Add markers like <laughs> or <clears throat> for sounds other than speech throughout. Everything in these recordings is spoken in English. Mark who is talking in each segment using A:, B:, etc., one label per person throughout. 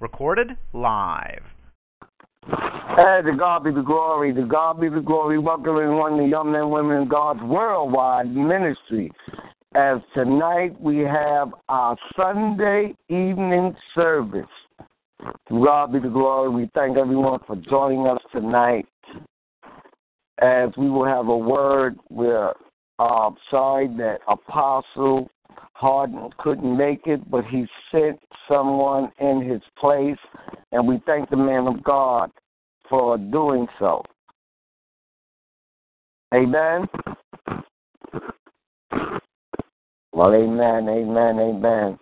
A: Recorded live.
B: Hey, to God be the glory. To God be the glory. Welcome everyone to Young Men, Women in God's Worldwide Ministry. As tonight we have our Sunday evening service. To God be the glory. We thank everyone for joining us tonight. As we will have a word, we're uh, sorry that Apostle Harden couldn't make it, but he sent someone in his place, and we thank the man of God for doing so. Amen. Well, amen, amen, amen.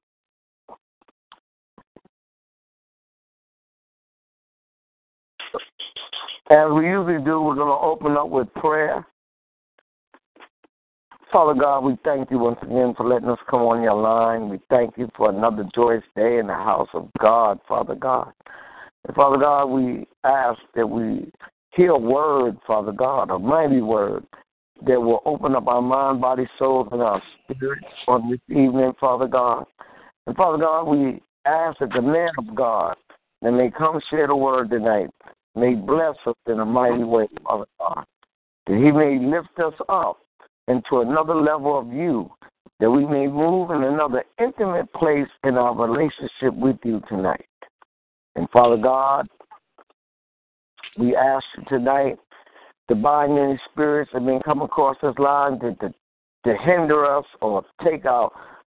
B: As we usually do, we're going to open up with prayer. Father God, we thank you once again for letting us come on your line. We thank you for another joyous day in the house of God, Father God. And Father God, we ask that we hear a word, Father God, a mighty word that will open up our mind, body, souls, and our spirits on this evening, Father God. And Father God, we ask that the man of God that may come share the word tonight may bless us in a mighty way, Father God. That he may lift us up into another level of you, that we may move in another intimate place in our relationship with you tonight. And Father God, we ask you tonight to bind any spirits that may come across this line to, to, to hinder us or take our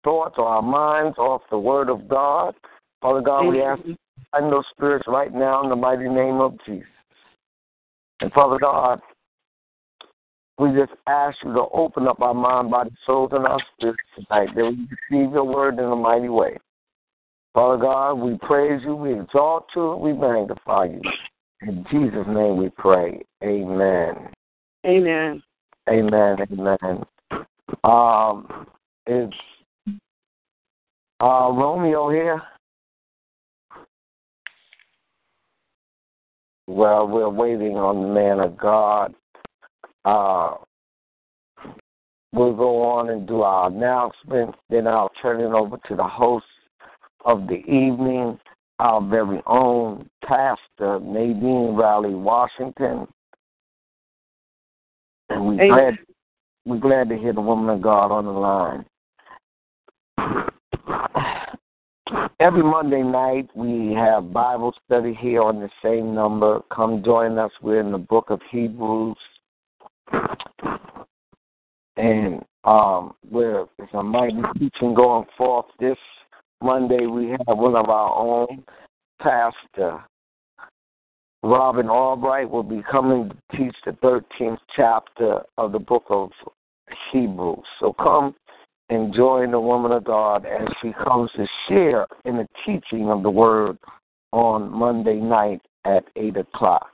B: thoughts or our minds off the word of God. Father God, we ask you to bind those spirits right now in the mighty name of Jesus. And Father God, we just ask you to open up our mind, body, souls, and our spirits tonight that we receive your word in a mighty way. Father God, we praise you, we exalt you, we magnify you. In Jesus' name we pray. Amen.
C: Amen.
B: Amen. Amen. Um, is uh, Romeo here? Well, we're waiting on the man of God. Uh, we'll go on and do our announcements. Then I'll turn it over to the host of the evening, our very own pastor, Nadine Riley Washington. And we
C: Amen.
B: glad we're glad to hear the woman of God on the line. Every Monday night we have Bible study here on the same number. Come join us. We're in the book of Hebrews. And um we're it's a mighty teaching going forth this Monday we have one of our own, Pastor Robin Albright, will be coming to teach the 13th chapter of the book of Hebrews. So come and join the woman of God as she comes to share in the teaching of the word on Monday night at 8 o'clock.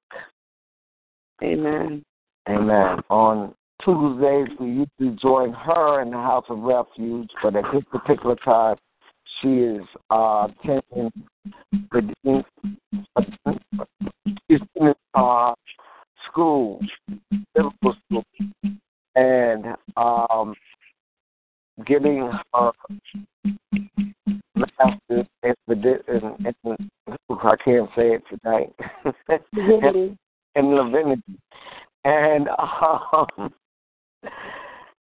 C: Amen.
B: Amen. On Tuesdays, we usually join her in the House of Refuge, but at this particular time, she is uh, attending the in uh, school, biblical school, and um, getting her master's in, in, in, I can't say it tonight. <laughs>
C: Divinity.
B: in divinity, and <laughs> um,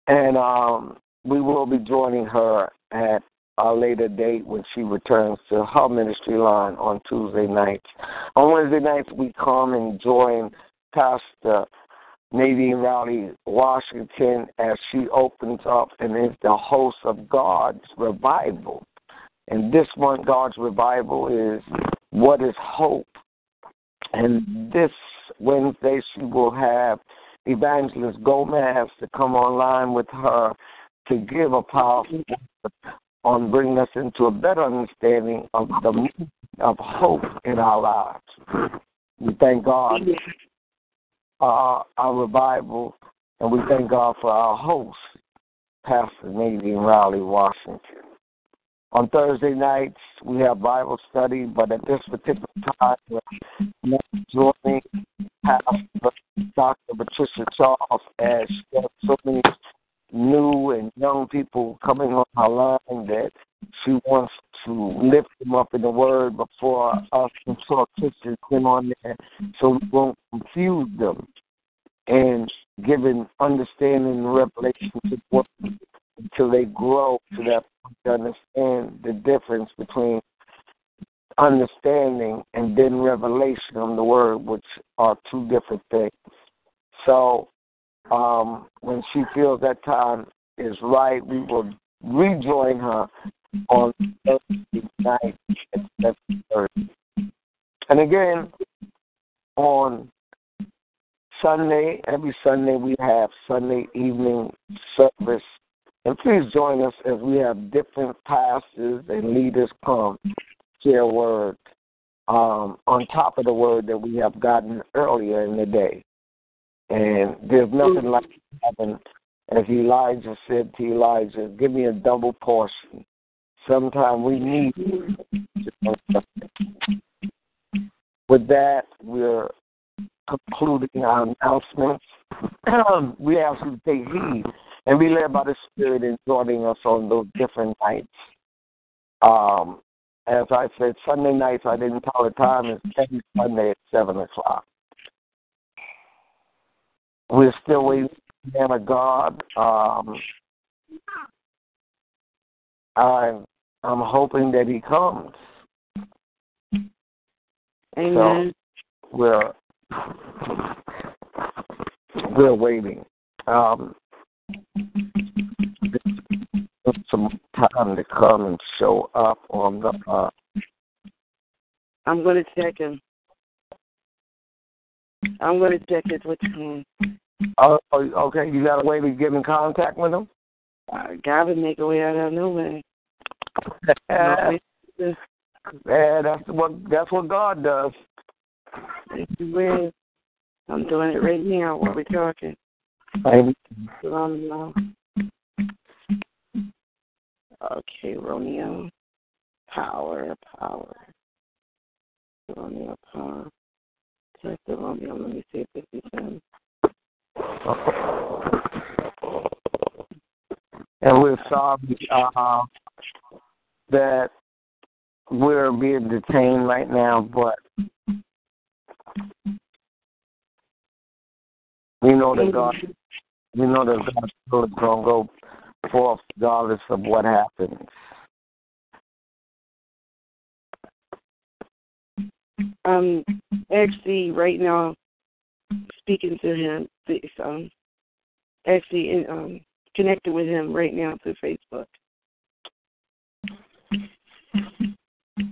B: and um, we will be joining her at a later date when she returns to her ministry line on Tuesday nights. On Wednesday nights, we come and join Pastor Nadine Rowley Washington as she opens up and is the host of God's Revival. And this month, God's Revival is What is Hope? And this Wednesday, she will have Evangelist Gomez to come online with her to give a powerful on bringing us into a better understanding of the of hope in our lives. We thank God uh, our revival, and we thank God for our host, Pastor Nadine Riley Washington. On Thursday nights, we have Bible study, but at this particular time, we're joining Pastor Dr. Patricia Charles as so many new and young people coming on her line that she wants to lift them up in the word before us consult sisters come on there so we won't confuse them and giving understanding and revelation to what until they grow to that to understand the difference between understanding and then revelation of the word, which are two different things. So um, when she feels that time is right, we will rejoin her on Thursday night at seven thirty. And again, on Sunday, every Sunday we have Sunday evening service. And please join us as we have different pastors and leaders come share word um, on top of the word that we have gotten earlier in the day. And there's nothing like having, as Elisha said to Elijah, give me a double portion. Sometimes we need. <laughs> With that, we're concluding our announcements. <clears throat> we ask you to take heed and be led by the Spirit in joining us on those different nights. Um, as I said, Sunday nights I didn't tell the time. It's every Sunday at seven o'clock. We're still waiting for man of God. Um, I'm I'm hoping that he comes.
C: Amen.
B: So we're we're waiting. Um, some time to come and show up on the. Uh,
C: I'm going to check him. I'm going to check his what time.
B: oh, okay. You got a way to get in contact with him?
C: God would make a way out of <laughs> no way.
B: yeah, that's what that's what God does.
C: Yes, He will. I'm doing it right now while we're talking.
B: Amen.
C: Romeo. Okay, Romeo. Power, power. Romeo, power. Test the Romeo. Let me see if this is him.
B: And we're sorry uh, that we're being detained right now, but we know that God, we know that God's is going to go forth regardless of what happens.
C: Um, actually, right now, speaking to him, um, actually, in, um, connected with him right now through Facebook.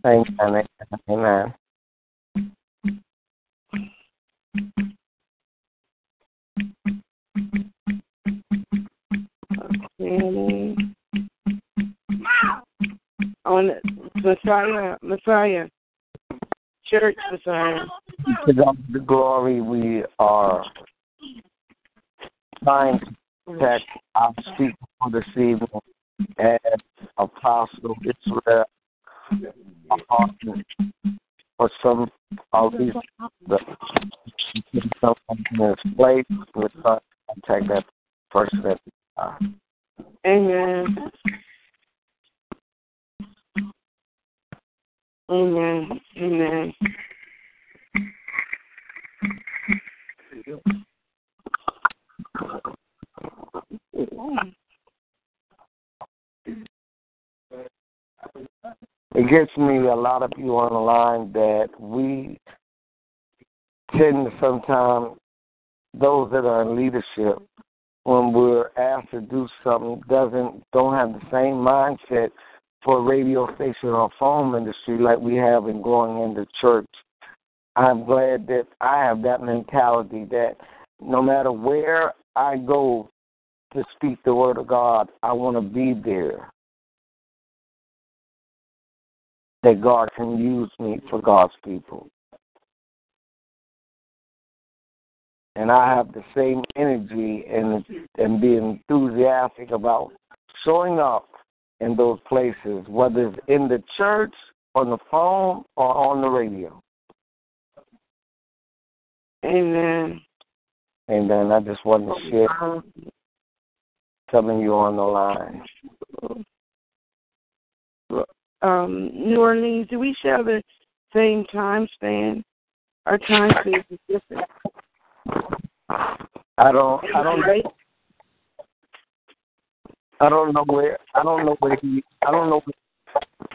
B: Amen. Amen.
C: Okay. On Messiah, Messiah, Church Messiah.
B: To God the glory, we are trying to protect our speaker for this evening as Apostle Israel Apostle for some of these the someone in place with us contact that person at the time.
C: Amen. Amen. Amen.
B: It gets me a lot of you on the line that we tend to sometimes those that are in leadership when we're asked to do something doesn't don't have the same mindset for radio station or phone industry like we have in going into church. I'm glad that I have that mentality that no matter where I go to speak the word of God, I want to be there. That God can use me for God's people. And I have the same energy and and be enthusiastic about showing up in those places, whether it's in the church, on the phone, or on the radio.
C: Amen.
B: And then I just wanted to share something you on the line.
C: um, New Orleans, do we share the same time span? Our time span is different.
B: I don't. I don't. I don't know where. I don't know where he. I don't know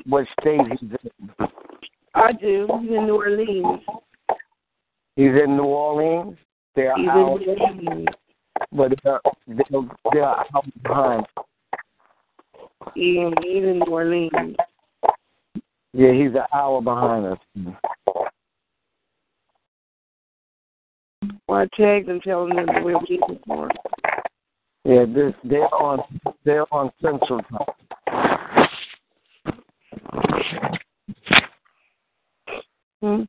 B: what state he's in.
C: I do. He's in New Orleans.
B: He's in New Orleans. They're
C: He's
B: out,
C: in New Orleans.
B: but they're they're, they're out behind.
C: Yeah, he's in New Orleans.
B: Yeah, he's an hour behind us.
C: I tagged them telling them that we're waiting for.
B: Yeah, this they're on they're on Central Time.
C: Hmm?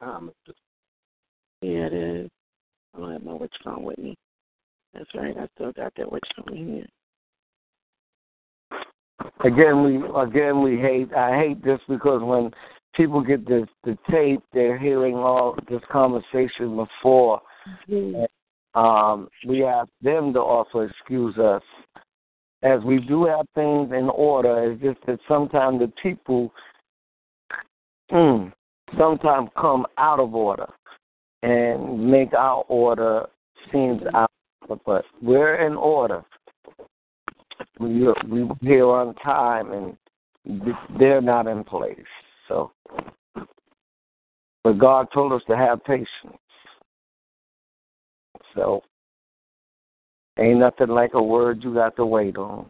C: Um, yeah, it is. I don't have my witch phone with me. That's right. I still got that witch phone here.
B: Again, we again we hate. I hate this because when people get this the tape, they're hearing all this conversation before. Um, we ask them to also excuse us, as we do have things in order. It's just that sometimes the people mm, sometimes come out of order and make our order seems out. But we're in order. We we here on time, and they're not in place. So, but God told us to have patience. So, ain't nothing like a word you got to wait on.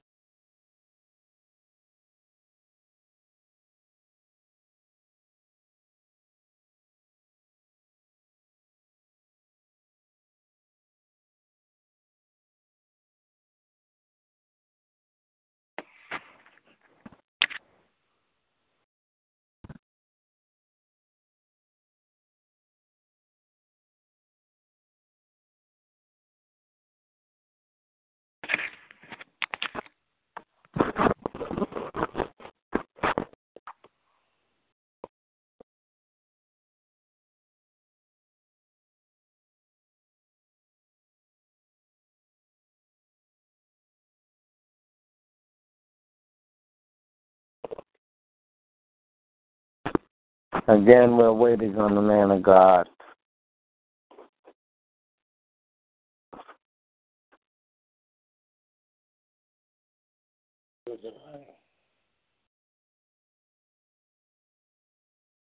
B: Again, we're waiting on the man of God.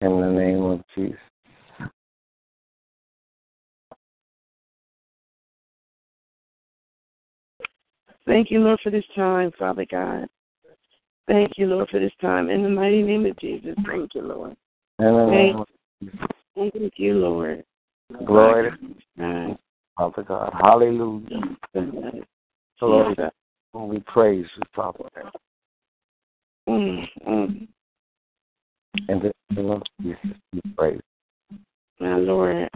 B: In the name of Jesus.
C: Thank you, Lord, for this time, Father God. Thank you, Lord, for this time. In the mighty name of Jesus, thank you, Lord.
B: The
C: Thank you, Lord.
B: glory to
C: God.
B: Father God. Hallelujah. Glory to God. We praise you, Father.
C: Mm, mm.
B: In the name of Jesus, we praise.
C: My Lord.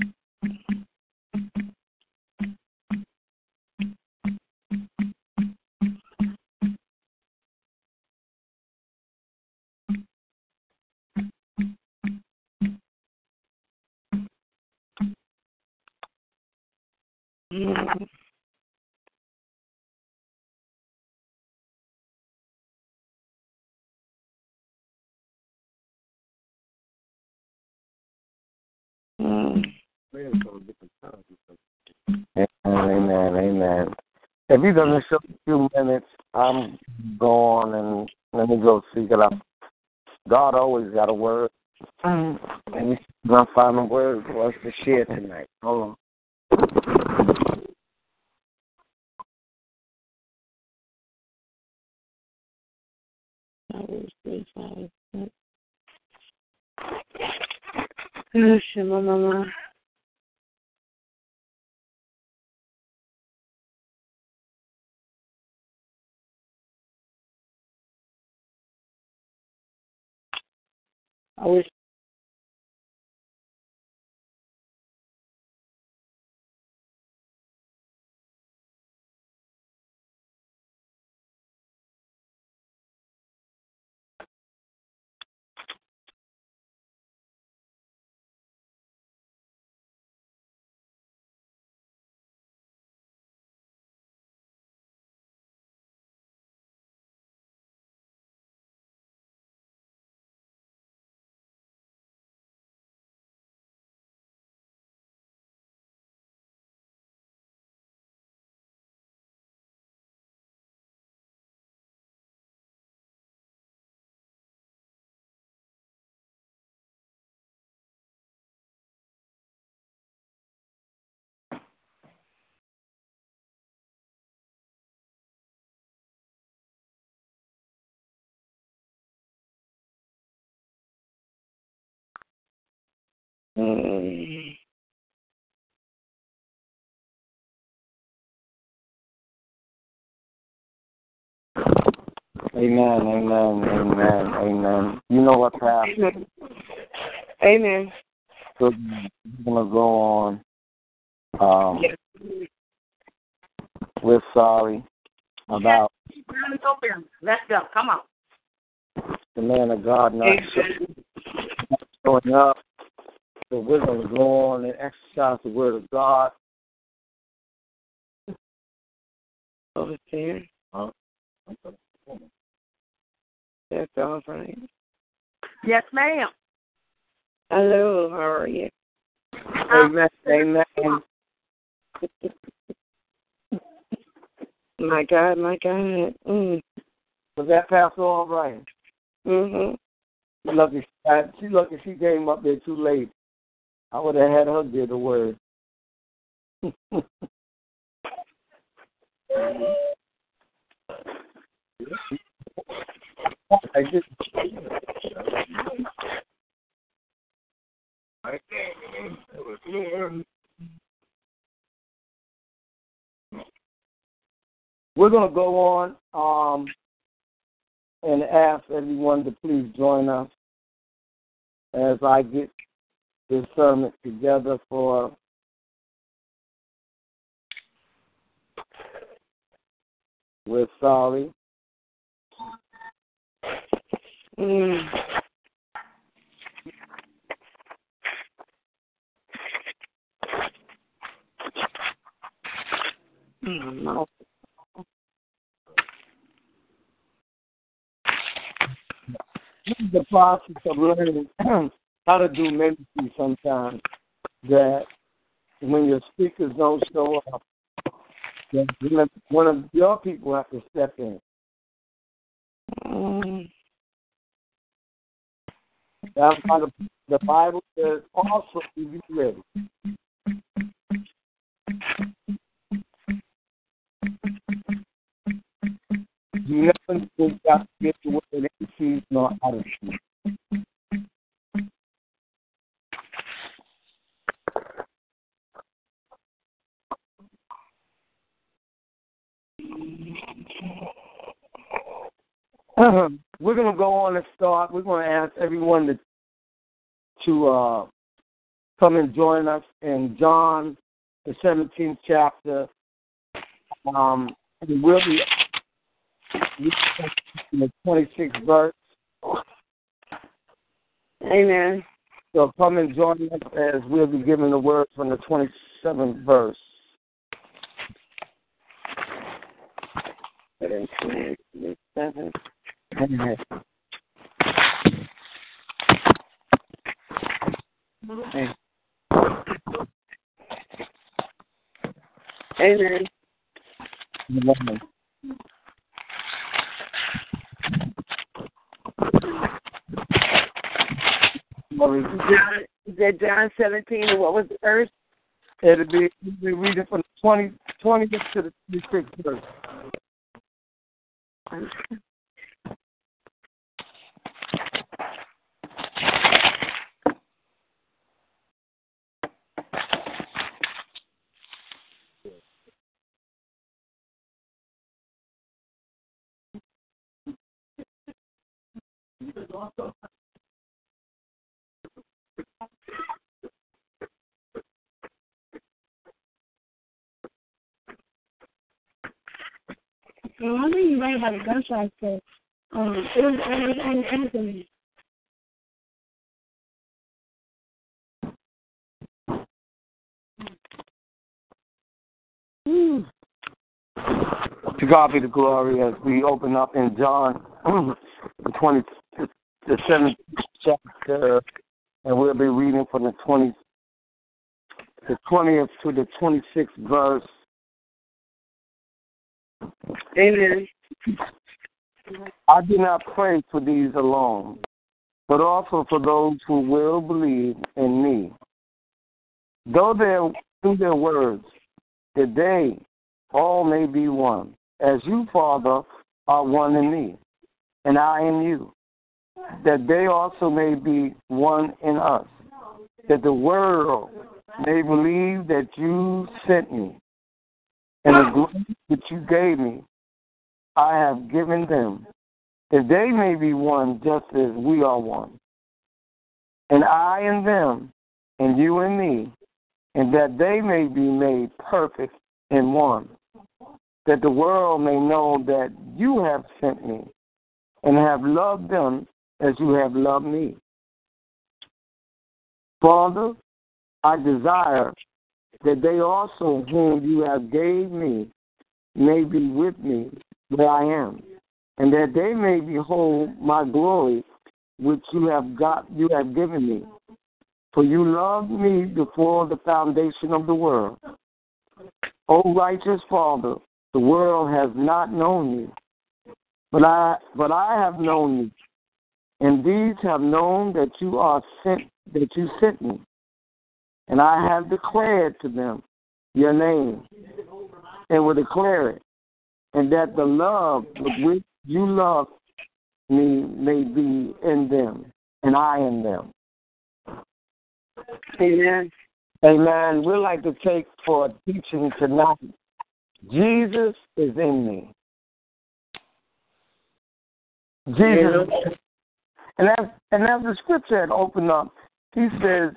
C: Mm. Mm.
B: Amen, amen, amen. If you're going to show a few minutes, I'm going and let me go seek it out. God always got a word. And he's going to find a word for us to share tonight. Hold on.
C: I will say, Father. Oh, I wish Mm.
B: Amen, amen, amen, amen. You know what's happening.
C: Amen.
B: So we're gonna go on. Um,
C: Yes.
B: we're sorry about
D: Let's go. Come on.
B: the man of God not showing up. So we're gonna go on and exercise the word of God.
C: Over there. That's all right.
D: Yes, ma'am.
C: Hello, how are you?
B: Amen, amen.
C: My God, my God. Mm.
B: Was that pastor all right?
C: Mhm.
B: She lucky. She lucky she came up there too late. I would have had her give the word. We're going to go on um, and ask everyone to please join us as I get this sermon together for We're sorry.
C: Mm. Mm.
B: This is the process of learning <clears throat> how to do ministry sometimes. That when your speakers don't show up, that one of- your people have to step in.
C: Mm.
B: That's why the, the Bible says also to be ready. You never think got to get to where they see nor out of season. <clears throat> We're going to go on and start. We're going to ask everyone to to uh, come and join us in John, the 17th chapter. Um, and we'll be in the 26th verse.
C: Amen.
B: So come and join us as we'll be giving the word from the 27th verse.
C: Seven.
B: Amen.
C: Amen.
B: Amen.
C: John, that John 17 and what was the verse?
B: It'll be, we'll be reading from the 20, 20th to the 26th verse.
E: Well, one thing you right about the gunshot said, um, it was, it was an
B: To God be the glory as we open up in John, <clears throat> the 20, the 7th chapter, and we'll be reading from the 20, the 20th to the 26th verse.
C: Amen.
B: I do not pray for these alone, but also for those who will believe in me. Though their through their words, that they all may be one, as you, Father, are one in me, and I in you, that they also may be one in us, that the world may believe that you sent me, and the glory that you gave me, I have given them, that they may be one just as we are one. And I and them, and you and me, and that they may be made perfect in one, that the world may know that you have sent me, and have loved them as you have loved me. Father, I desire that they also whom you have gave me may be with me where I am, and that they may behold my glory which you have got you have given me. For you loved me before the foundation of the world. O righteous Father, the world has not known you, but I but I have known you, and these have known that you are sent that you sent me. And I have declared to them your name, and will declare it, and that the love with which you love me may be in them, and I in them.
C: Amen.
B: Amen. We'd like to take for teaching tonight. Jesus is in me. Jesus, and as and as the scripture had opened up, he says,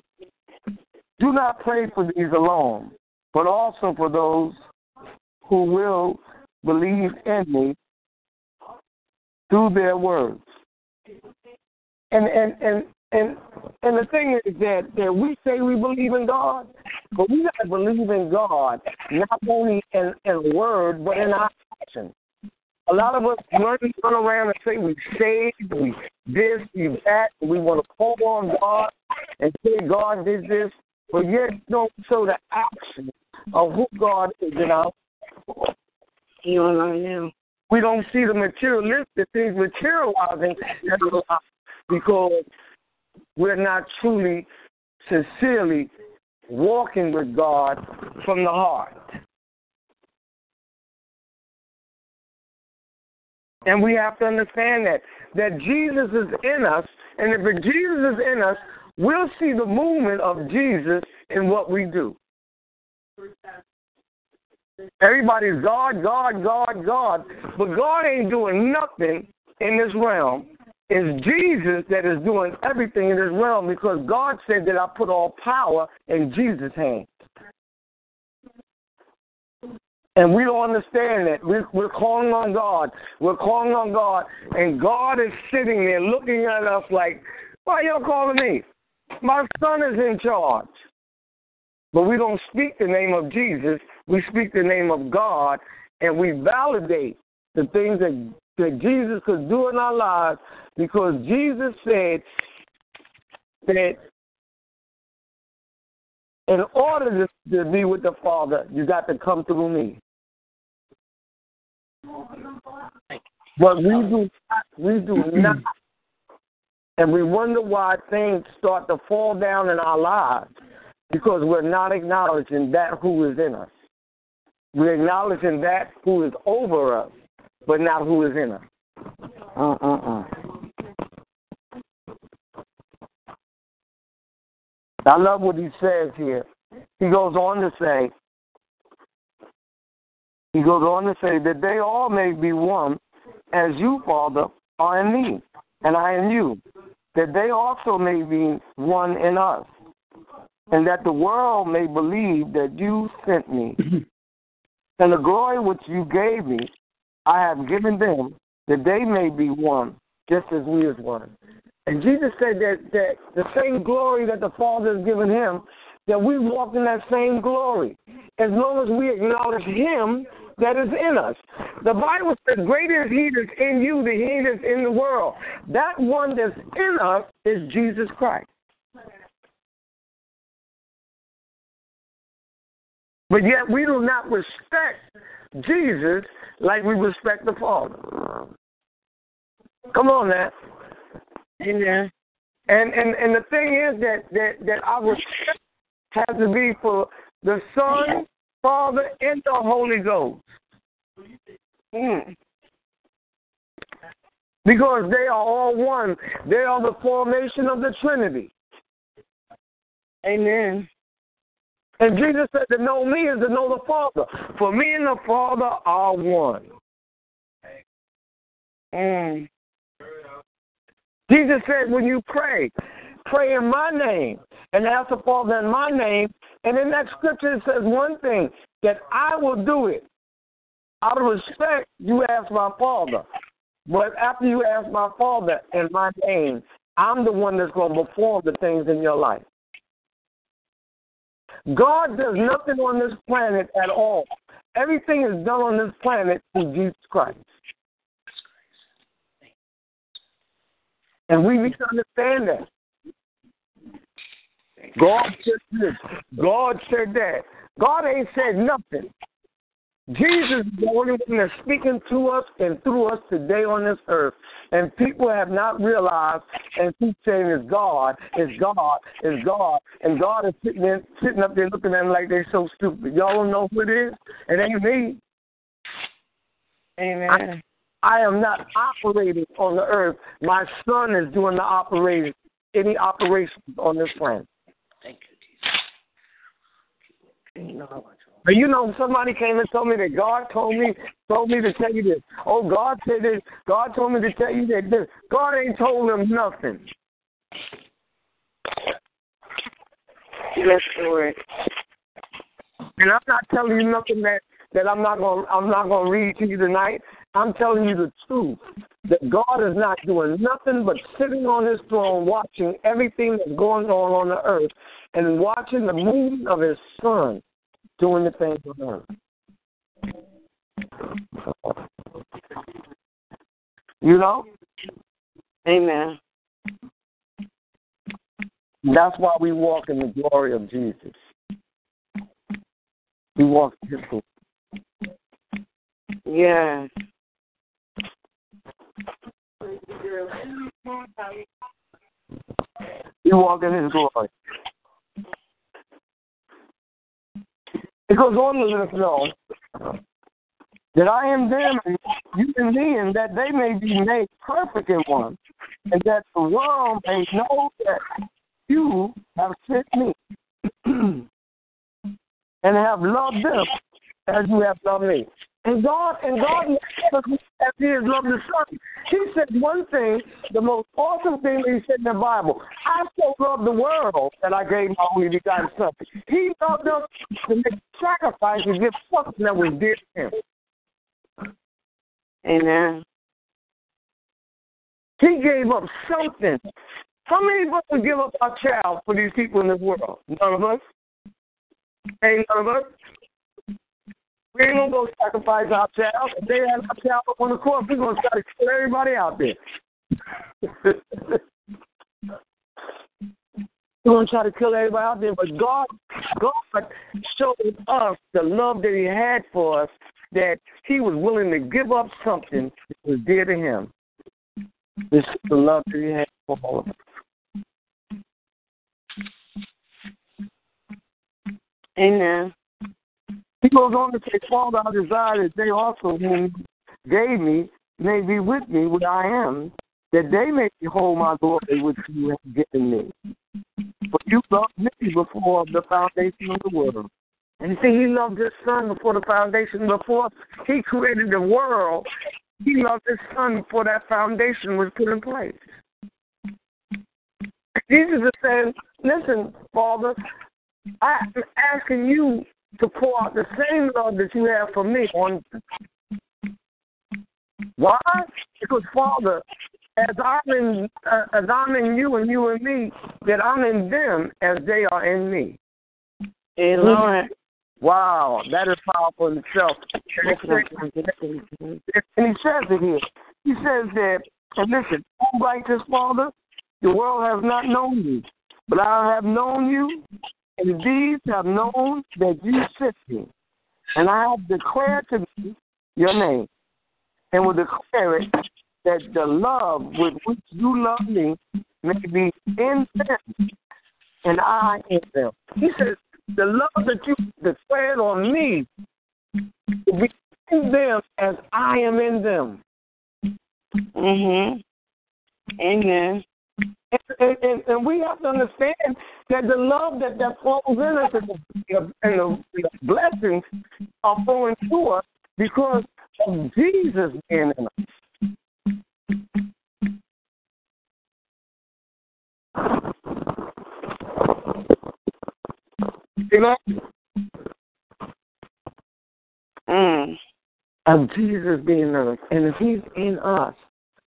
B: "Do not pray for these alone, but also for those who will believe in me through their words." And and and and and the thing is that that we say we believe in God, but we got to believe in God not only in in word but in our action. A lot of us run, run around and say we saved, we this, we that, we want to call on God and say God did this, but yet don't show the action of who God is in our
C: You on I now.
B: we don't see the materialistic things materializing in our lives because we're not truly, sincerely walking with God from the heart. And we have to understand that that Jesus is in us, and if Jesus is in us, we'll see the movement of Jesus in what we do. Everybody's God, God, God, God, but God ain't doing nothing in this realm. It's Jesus that is doing everything in this realm because God said that I put all power in Jesus' hands. And we don't understand that. We're, we're calling on God. We're calling on God. And God is sitting there looking at us like, why y'all calling me? My son is in charge. But we don't speak the name of Jesus. We speak the name of God. And we validate the things that, that Jesus could do in our lives because Jesus said that in order to, to be with the Father, you got to come through me. But we do we do mm-hmm. not and we wonder why things start to fall down in our lives because we're not acknowledging that who is in us. We're acknowledging that who is over us, but not who is in us. Uh-uh-uh. I love what he says here. He goes on to say, he goes on to say that they all may be one, as you, Father, are in me, and I in you, that they also may be one in us, and that the world may believe that you sent me. <clears throat> and the glory which you gave me, I have given them, that they may be one, just as we is one. And Jesus said that, that the same glory that the Father has given him, that we walk in that same glory. As long as we acknowledge him that is in us. The Bible says, Greater is he that's in you than he that's in the world. That one that's in us is Jesus Christ. But yet we do not respect Jesus like we respect the Father. Come on now.
C: Amen.
B: And and and the thing is that that that our respect has to be for the Son, Father, and the Holy Ghost. Mm. Because they are all one. They are the formation of the Trinity.
C: Amen.
B: And Jesus said to know me is to know the Father. For me and the Father are one.
C: Mm.
B: Jesus said, when you pray, pray in my name and ask the Father in my name. And in that scripture, it says one thing that I will do it. Out of respect, you ask my Father. But after you ask my Father in my name, I'm the one that's going to perform the things in your life. God does nothing on this planet at all. Everything is done on this planet through Jesus Christ. And we need to understand that. God said this. God said that. God ain't said nothing. Jesus is the only one that's speaking to us and through us today on this earth. And people have not realized and keep saying it's God, it's God, it's God. And God is sitting there, sitting up there looking at them like they're so stupid. Y'all don't know who it is? It ain't me.
C: Amen.
B: I am not operating on the earth. My son is doing the operation, any operations on this planet.
D: Thank you, Jesus.
B: But you know, somebody came and told me that God told me told me to tell you this. Oh, God said this. God told me to tell you that this. God ain't told them nothing.
C: Yes, Lord.
B: And I'm not telling you nothing that that I'm not gonna I'm not going to read to you tonight. I'm telling you the truth. That God is not doing nothing but sitting on his throne watching everything that's going on on the earth and watching the movement of his son doing the things on earth. You know?
C: Amen.
B: That's why we walk in the glory of Jesus. We walk in his glory.
C: Yes.
B: We walk in his glory. It goes on to let us know that I am them and you in me, and that they may be made perfect in one, and that the world may know that you have sent me <clears throat> and have loved them as you have loved me. And God, and God, as He has loved the Son, He said one thing, the most awesome thing that He said in the Bible. I so loved the world that I gave my only begotten Son. He loved us to make sacrifice and give something that was dear to Him.
C: Amen.
B: He gave up something. How many of us would give up our child for these people in this world? None of us. Ain't none of us. We ain't gonna go sacrifice our child. If they have our child up on the court, we're gonna try to kill everybody out there. <laughs> we're gonna try to kill everybody out there, but God, God showed us the love that He had for us, that He was willing to give up something that was dear to Him. This is the love that He had for all of us.
C: Amen.
B: He goes on to say, Father, I desire that they also whom gave me may be with me where I am, that they may behold my glory which you have given me. For you loved me before the foundation of the world. And you see, he loved his son before the foundation, before he created the world. He loved his son before that foundation was put in place. Jesus is saying, listen, Father, I'm asking you to pour out the same love that you have for me on why? Because Father, as I'm in uh, as I'm in you and you in me, that I'm in them as they are in me.
C: Hey, Lord.
B: Wow, that is powerful in itself. And he says it here. He says that, and listen, righteous Father, the world has not known you, but I have known you, and these have known that you sent me. And I have declared to them your name, and will declare it that the love with which you love me may be in them, and I in them. He says, the love that you declared on me will be in them as I am in them.
C: Mhm. Amen.
B: And, and, and we have to understand that the love that, that flows in us and the, and the, the blessings are flowing to us because of Jesus being in us. Amen.
C: Mm.
B: Of Jesus being in us. And if he's in us,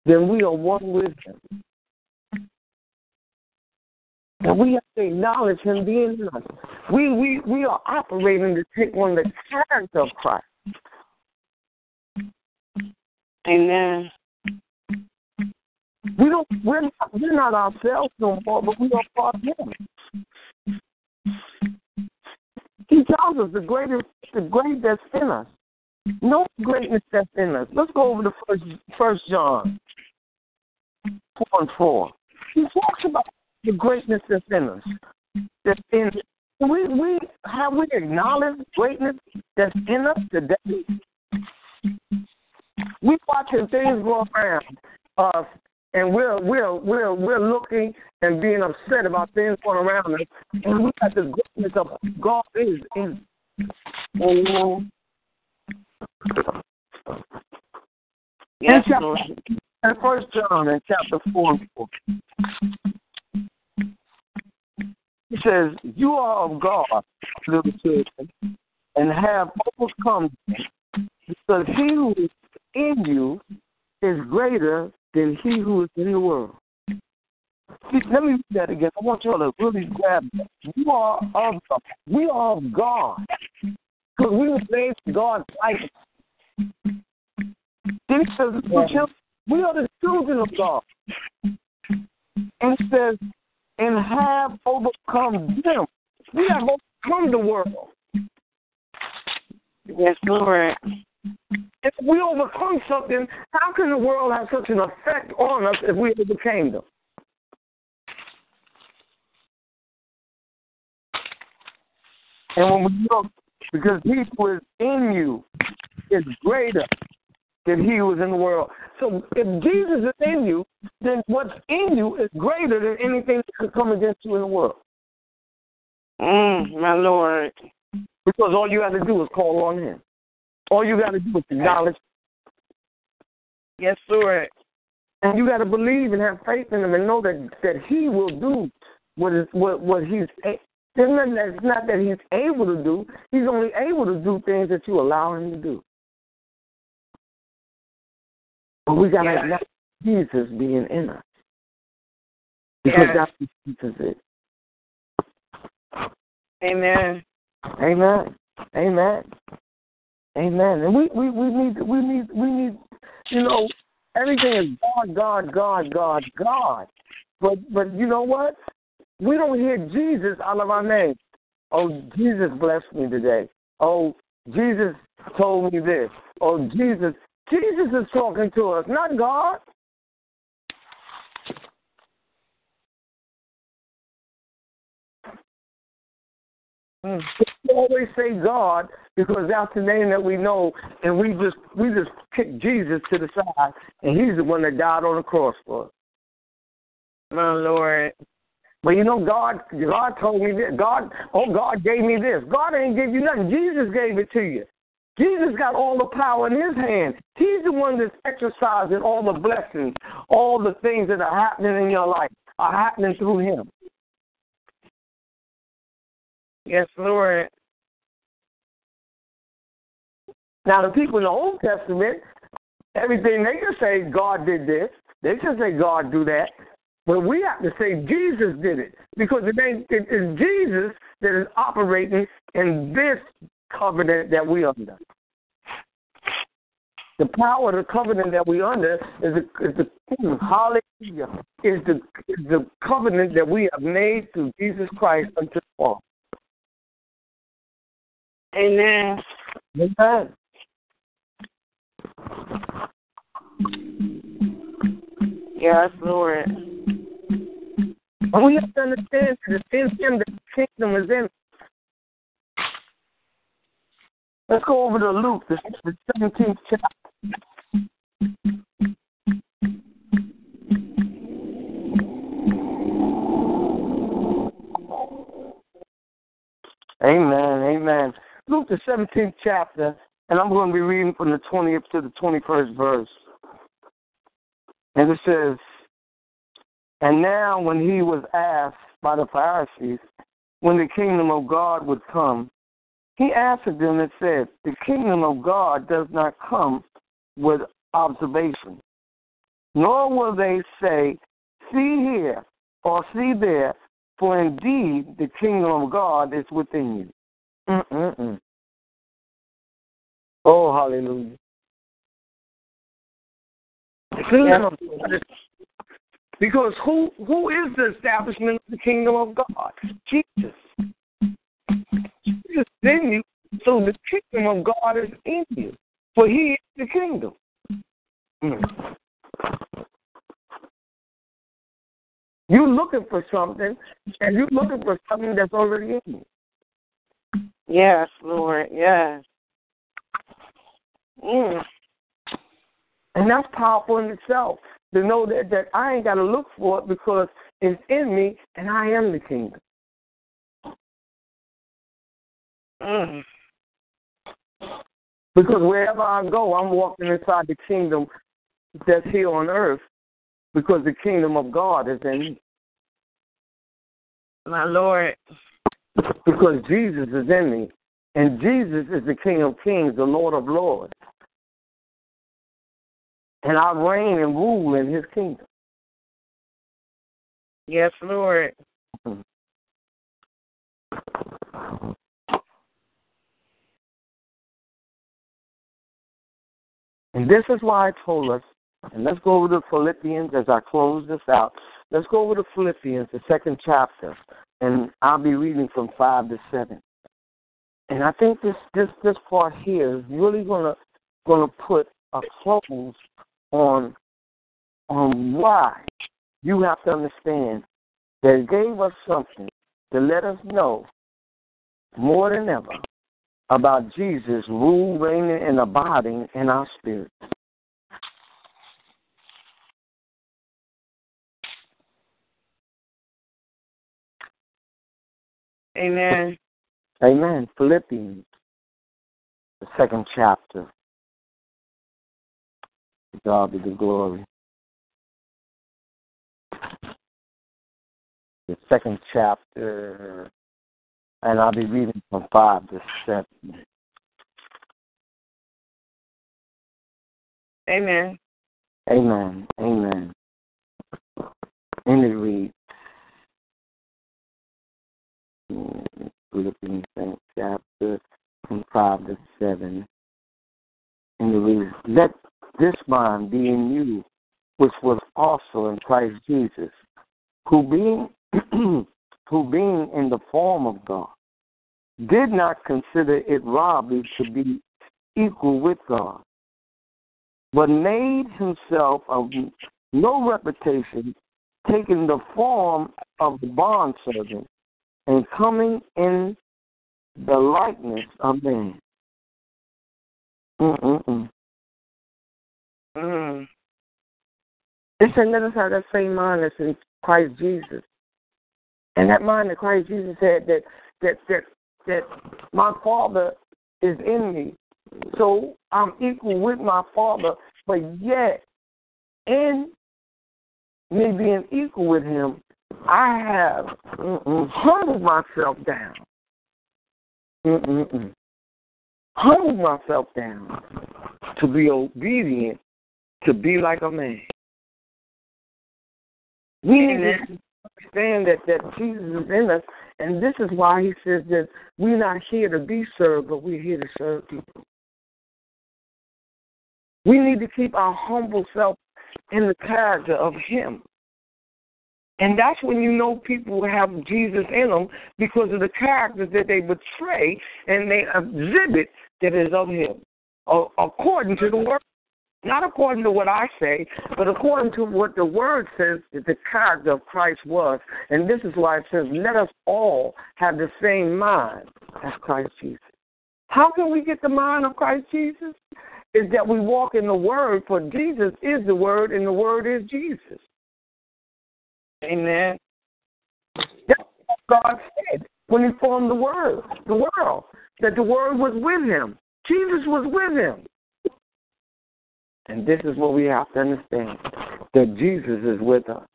B: then we are one with him. And we have to acknowledge him being in us. We we we are operating to take on the character of Christ.
C: Amen.
B: We don't we're not we're not ourselves no more, but we are part of him. He tells us the greatest the great that's in us. No greatness that's in us. Let's go over to first first John four and four. He talks about the greatness that's in us. That's in we we have we acknowledged greatness that's in us today. We watching things go around us and we're we're we're we're looking and being upset about things going around us and we got the greatness of God is in Amen.
C: Yes,
B: chapter-
C: Lord.
B: And First John in chapter four and four. He says, You are of God, little children, and have overcome because he who is in you is greater than he who is in the world. See, let me read that again. I want y'all to really grab that. You are of God. We are of God. Because we were made to God's likeness. Then he says, "Look, we are the children of God. And it says, and have overcome them. We have overcome the world.
C: Yes, Lord.
B: If we overcome something, how can the world have such an effect on us if we overcame them? And when we look, because he who is in you is greater than he was in the world. So if Jesus is in you, then what's in you is greater than anything that could come against you in the world.
C: Mm, my Lord.
B: Because all you got to do is call on him. All you got to do is acknowledge,
C: Yes, Lord.
B: and you got to believe and have faith in him, and know that that he will do what is what what he's. a- It's not, it's not that he's able to do. He's only able to do things that you allow him to do. But we got to
C: Yeah.
B: acknowledge Jesus being in us. Because
C: Yeah.
B: that's what Jesus is.
C: Amen.
B: Amen. Amen. Amen. And we, we, we need we need we need you know, everything is God, God, God, God, God. But but you know what? We don't hear Jesus out of our name. Oh, Jesus blessed me today. Oh, Jesus told me this. Oh, Jesus Jesus is talking to us, not God.
C: Mm.
B: We always say God because that's the name that we know, and we just we just kick Jesus to the side, and He's the one that died on the cross for us.
C: My Lord.
B: But you know, God, God told me this. God, oh, God gave me this. God ain't give you nothing. Jesus gave it to you. Jesus got all the power in His hand. He's the one that's exercising all the blessings, all the things that are happening in your life are happening through Him.
C: Yes, Lord.
B: Now, the people in the Old Testament, everything they can say, God did this. They can say God do that. But we have to say Jesus did it because it it is Jesus that is operating in this covenant that we under. The power of the covenant that we under is the, is the hallelujah is the is the covenant that we have made through Jesus Christ unto the Father.
C: Amen.
B: Amen.
C: Yes, Lord.
B: And we have to understand that in him the kingdom is in. Let's go over to Luke, the 17th chapter. Amen, amen. Luke, the 17th chapter, and I'm going to be reading from the 20th to the 21st verse. And it says, And now when he was asked by the Pharisees when the kingdom of God would come, he answered them and said, The kingdom of God does not come with observation, nor will they say, See here or see there, for indeed the kingdom of God is within you. Mm-mm-mm. Oh, hallelujah. The kingdom of God is because who who is the establishment of the kingdom of God? Jesus. Jesus in you, so the kingdom of God is in you. For he is the kingdom. Mm. You're looking for something, and you're looking for something that's already in you.
C: Yes, Lord. Yes. Mm.
B: And that's powerful in itself to know that, that I ain't got to look for it because it's in me and I am the kingdom.
C: Mm.
B: Because wherever I go, I'm walking inside the kingdom that's here on earth because the kingdom of God is in me.
C: My Lord.
B: Because Jesus is in me. And Jesus is the King of Kings, the Lord of Lords. And I reign and rule in his kingdom.
C: Yes, Lord.
B: And this is why I told us, and let's go over to Philippians as I close this out. Let's go over to Philippians, the second chapter, and I'll be reading from five to seven. And I think this this this part here is really gonna gonna put a close on on why you have to understand that it gave us something to let us know more than ever about Jesus rule, reigning, and abiding in our spirit.
C: Amen.
B: Amen. Philippians, the second chapter. God be the glory. The second chapter, and I'll be reading from 5 to 7.
C: Amen.
B: Amen. Amen. And it reads, Philippians chapter from 5 to 7. And it reads, Let this mind be in you, which was also in Christ Jesus, who being <clears throat> who being in the form of God, did not consider it robbery to be equal with God, but made himself of no reputation, taking the form of the bondservant, and coming in the likeness of man. Mm-mm-mm.
C: Mm.
B: It said, let us have that same mind that's in Christ Jesus. And that mind that Christ Jesus said that that that that my Father is in me. So I'm equal with my Father, but yet in me being equal with him, I have humbled myself down. Mm-mm-mm. Humbled myself down to be obedient, to be like a man. We need to understand that, that Jesus is in us, and this is why he says that we're not here to be served, but we're here to serve people. We need to keep our humble self in the character of him. And that's when you know people have Jesus in them because of the characters that they betray and they exhibit that is of him, according to the word. Not according to what I say, but according to what the word says that the character of Christ was. And this is why it says, let us all have the same mind as Christ Jesus. How can we get the mind of Christ Jesus? Is that we walk in the word, for Jesus is the word, and the word is Jesus.
C: Amen.
B: That's what God said. when he formed the world, the world, that the word was with him. Jesus was with him. And this is what we have to understand that Jesus is with us.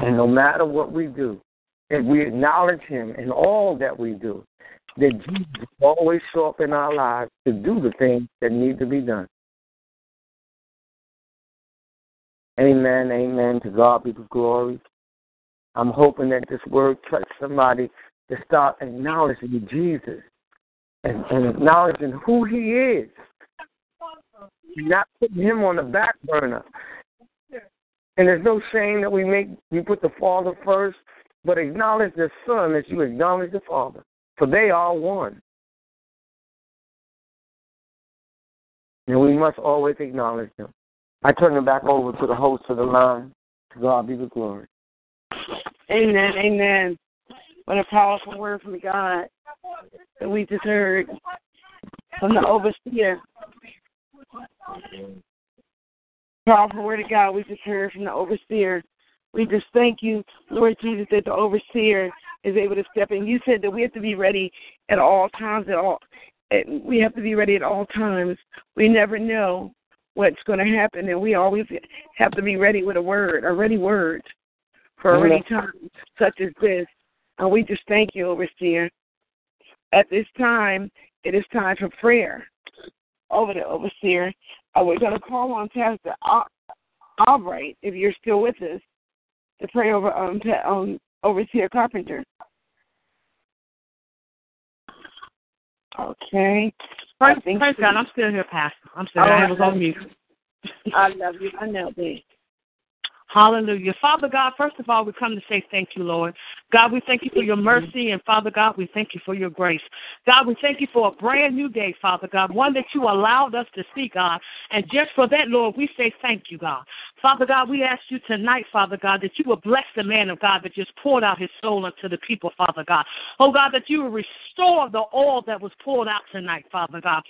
B: And no matter what we do, if we acknowledge him in all that we do, that Jesus always show up in our lives to do the things that need to be done. Amen, amen. To God be the glory. I'm hoping that this word touch somebody to start acknowledging Jesus and, and acknowledging who he is. Not putting him on the back burner. And there's no shame that we make we put the Father first, but acknowledge the Son as you acknowledge the Father. For they are one. And we must always acknowledge them. I turn it back over to the host of the line. To God be the glory.
C: Amen. Amen. What a powerful word from God that we just heard from the overseer. Powerful word of God we just heard from the overseer. We just thank you, Lord Jesus, that the overseer is able to step in. You said that we have to be ready at all times. At all, we have to be ready at all times. We never know what's going to happen, and we always have to be ready with a word, a ready word for a ready time such as this. And we just thank you, Overseer. At this time, it is time for prayer over the Overseer. Uh, we're going to call on Pastor Albright, if you're still with us, to pray over um, um, Overseer Carpenter. Okay.
D: Praise, praise God. I'm still here, Pastor. I'm still here. I was on mute.
C: I love you. I know, babe.
D: Hallelujah. Father God, first of all, we come to say thank you, Lord. God, we thank you for your mercy, and Father God, we thank you for your grace. God, we thank you for a brand new day, Father God, one that you allowed us to see, God. And just for that, Lord, we say thank you, God. Father God, we ask you tonight, Father God, that you will bless the man of God that just poured out his soul unto the people, Father God. Oh God, that you will restore the oil that was poured out tonight, Father God.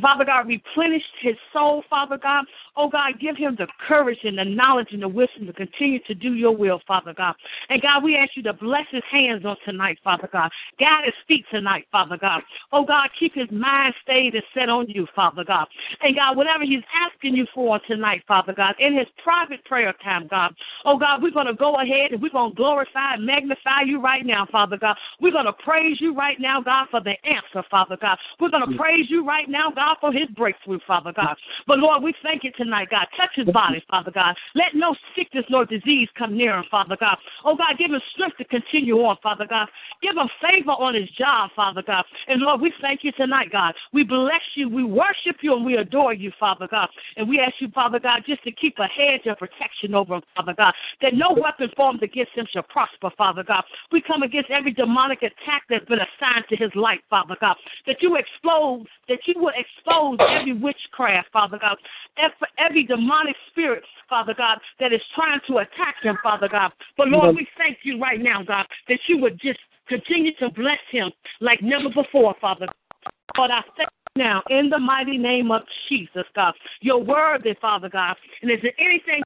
D: Father God, replenish his soul, Father God. Oh God, give him the courage and the knowledge and the wisdom to continue to do your will, Father God. And God, we ask you to bless his hands on tonight, Father God. Guide his feet tonight, Father God. Oh God, keep his mind stayed and set on you, Father God. And God, whatever he's asking you for tonight, Father God, in his private prayer time, God. Oh God, we're going to go ahead and we're going to glorify and magnify you right now, Father God. We're going to praise you right now, God, for the answer, Father God. We're going to mm. praise you right now, God, for his breakthrough, Father God. But Lord, we thank you tonight, God. Touch his body, Father God. Let no sickness nor disease come near him, Father God. Oh God, give him strength to continue on, Father God. Give him favor on his job, Father God. And Lord, we thank you tonight, God. We bless you, we worship you, and we adore you, Father God. And we ask you, Father God, just to keep a hedge of protection over him, Father God. That no weapon formed against him shall prosper, Father God. We come against every demonic attack that's been assigned to his life, Father God. That you expose, that you will expose every witchcraft, Father God. Every demonic spirit, Father God, that is trying to attack him, Father God. But Lord, we thank you right now, God, that you would just continue to bless him like never before, Father. But I thank you now in the mighty name of Jesus, God. You're worthy, Father God. And is there anything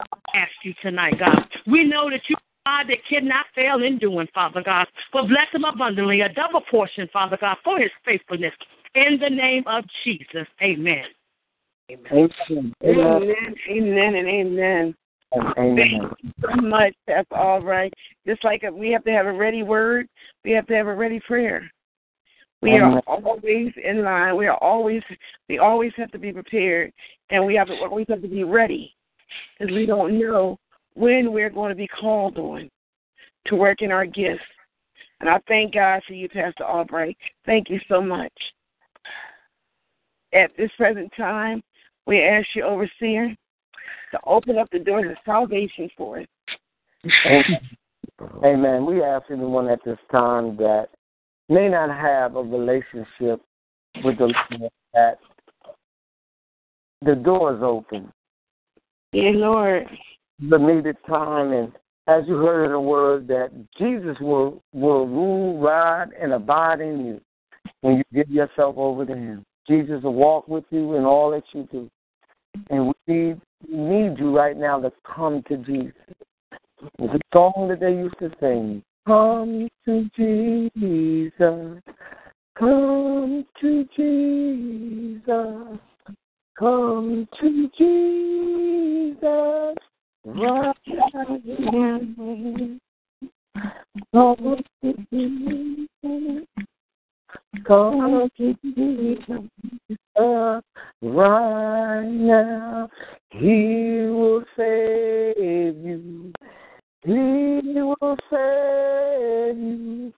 D: I ask you tonight, God? We know that you God that cannot fail in doing, Father God. But bless him abundantly, a double portion, Father God, for his faithfulness. In the name of Jesus. Amen.
B: Amen.
C: Amen. Amen and amen.
B: Amen.
C: Thank you so much. That's all right. Just like we have to have a ready word, we have to have a ready prayer. We are always in line. We are always we always have to be prepared, and we have to always have to be ready, because we don't know when we're going to be called on to work in our gifts. And I thank God for you, Pastor Albright. Thank you so much. At this present time, we ask you, Overseer, to open up the doors of salvation for us.
B: Amen. We ask anyone at this time that may not have a relationship with the Lord that the door is open.
C: Yeah, Lord.
B: The needed time and as you heard in the word that Jesus will will rule, ride, and abide in you when you give yourself over to him. Jesus will walk with you in all that you do. And we need, you right now to come to Jesus. A song that they used to sing. Come to Jesus. Come to Jesus. Come to Jesus. Right now. Come to Jesus. Come to Jesus right now. He will save you. He will save you.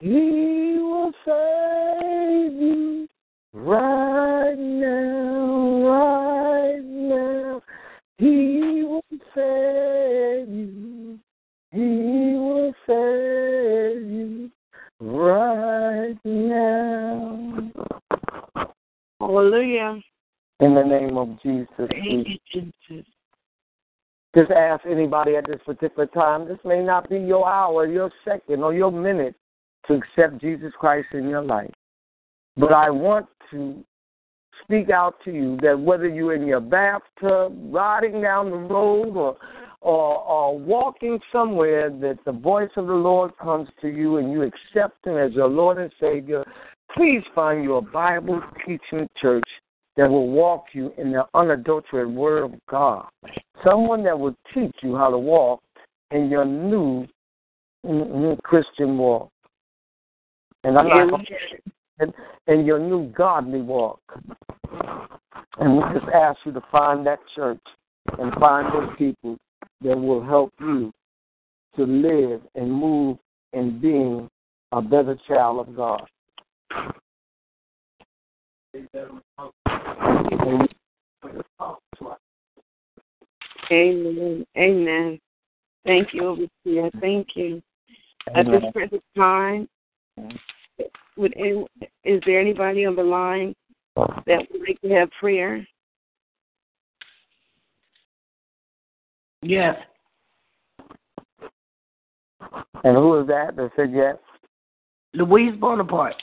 B: He will save you right now, right now. He will save you. He will save you right now.
C: Hallelujah.
B: In the name of Jesus.
C: Thank you, Jesus.
B: Just ask anybody at this particular time. This may not be your hour, your second, or your minute to accept Jesus Christ in your life. But I want to speak out to you that whether you're in your bathtub, riding down the road, or or, or walking somewhere, that the voice of the Lord comes to you and you accept Him as your Lord and Savior. Please find you a Bible teaching church that will walk you in the unadulterated Word of God. Someone that will teach you how to walk in your new, new Christian walk. And I'm not going in, in your new godly walk. And we just ask you to find that church and find those people that will help you to live and move in being a better child of God.
C: Amen. Amen. Thank you, Overseer. Thank you. At this present time, would any, is there anybody on the line that would like to have prayer?
F: Yes.
B: And who is that that said yes?
F: Louise Bonaparte.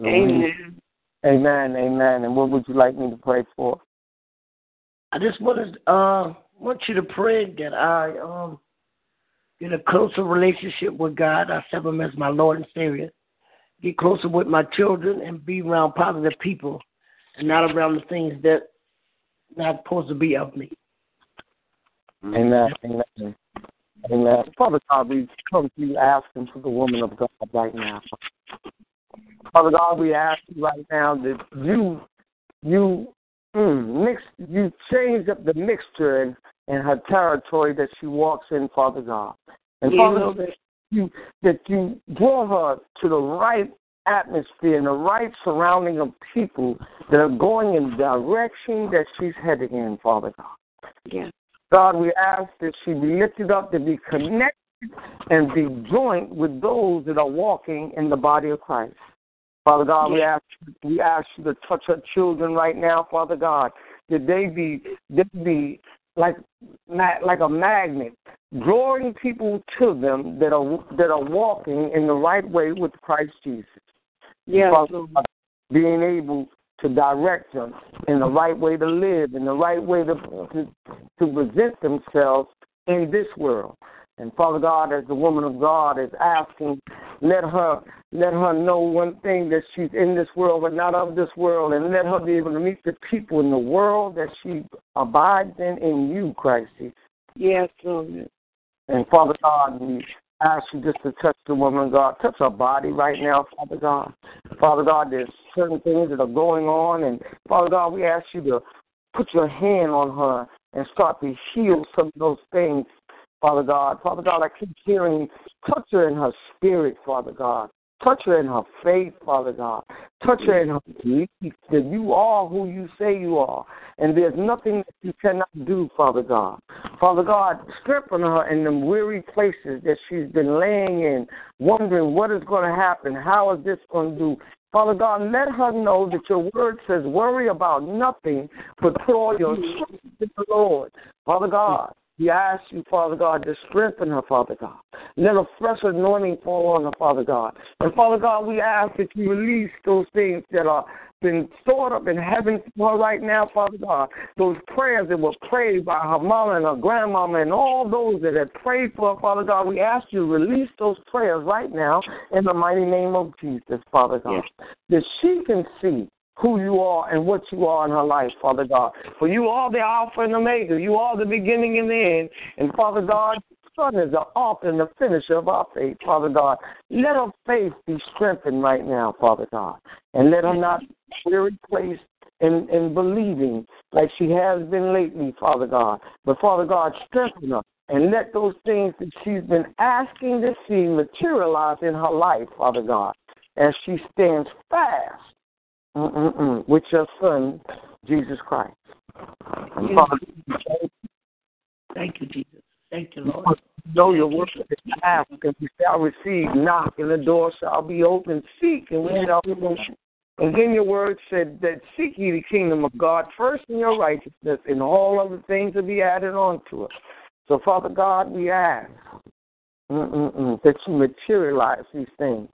C: Amen.
B: Amen, amen. And what would you like me to pray for?
F: I just wanted uh want you to pray that I um get a closer relationship with God. I accept him as my Lord and Savior. Get closer with my children and be around positive people and not around the things that not supposed to be of me.
B: Amen, amen. Amen. Father God, we come to you asking for the woman of God right now. Father God, we ask you right now that you you mm, mix you change up the mixture in, in her territory that she walks in, Father God. And Father, that you that you draw her to the right atmosphere and the right surrounding of people that are going in the direction that she's heading in, Father God.
C: Yes.
B: God, we ask that she be lifted up to be connected and be joint with those that are walking in the body of Christ. Father God, we ask we ask you to touch our children right now, Father God, that they be they be like like a magnet, drawing people to them that are that are walking in the right way with Christ Jesus.
C: Yes,
B: Father being able to direct them in the right way to live, in the right way to to, to present themselves in this world. And Father God, as the woman of God is asking, let her let her know one thing that she's in this world but not of this world, and let her be able to meet the people in the world that she abides in in you, Christ
C: Yes, Lord.
B: And Father God, we ask you just to touch the woman God, touch her body right now, Father God. Father God, there's certain things that are going on, and Father God, we ask you to put your hand on her and start to heal some of those things Father God. Father God, I keep hearing, touch her in her spirit, Father God. Touch her in her faith, Father God. Touch her in her belief that you are who you say you are. And there's nothing that you cannot do, Father God. Father God, strengthen her in the weary places that she's been laying in, wondering what is going to happen, how is this going to do. Father God, let her know that your word says, worry about nothing, but all your trust in the Lord. Father God, We ask you, Father God, to strengthen her, Father God. Let a fresh anointing fall on her, Father God. And Father God, we ask that you release those things that are been stored up in heaven for her right now, Father God. Those prayers that were prayed by her mama and her grandmama and all those that have prayed for her, Father God, we ask you to release those prayers right now in the mighty name of Jesus, Father God. Yes. That she can see who you are and what you are in her life, Father God. For you are the Alpha and Omega. You are the beginning and the end. And Father God, Son is the author and the finisher of our faith, Father God. Let her faith be strengthened right now, Father God. And let her not very place in, in believing like she has been lately, Father God. But Father God, strengthen her and let those things that she's been asking to see materialize in her life, Father God, as she stands fast Mm-mm-mm. with your Son, Jesus Christ. And Father,
F: thank you, Jesus. Thank you, Lord.
B: Know your word is ask and we shall receive, knock and the door shall be open, seek and we shall be open. And then your word said that seek ye the kingdom of God first in your righteousness, and all other things will be added on to it. So, Father God, we ask mm-mm-mm, that you materialize these things,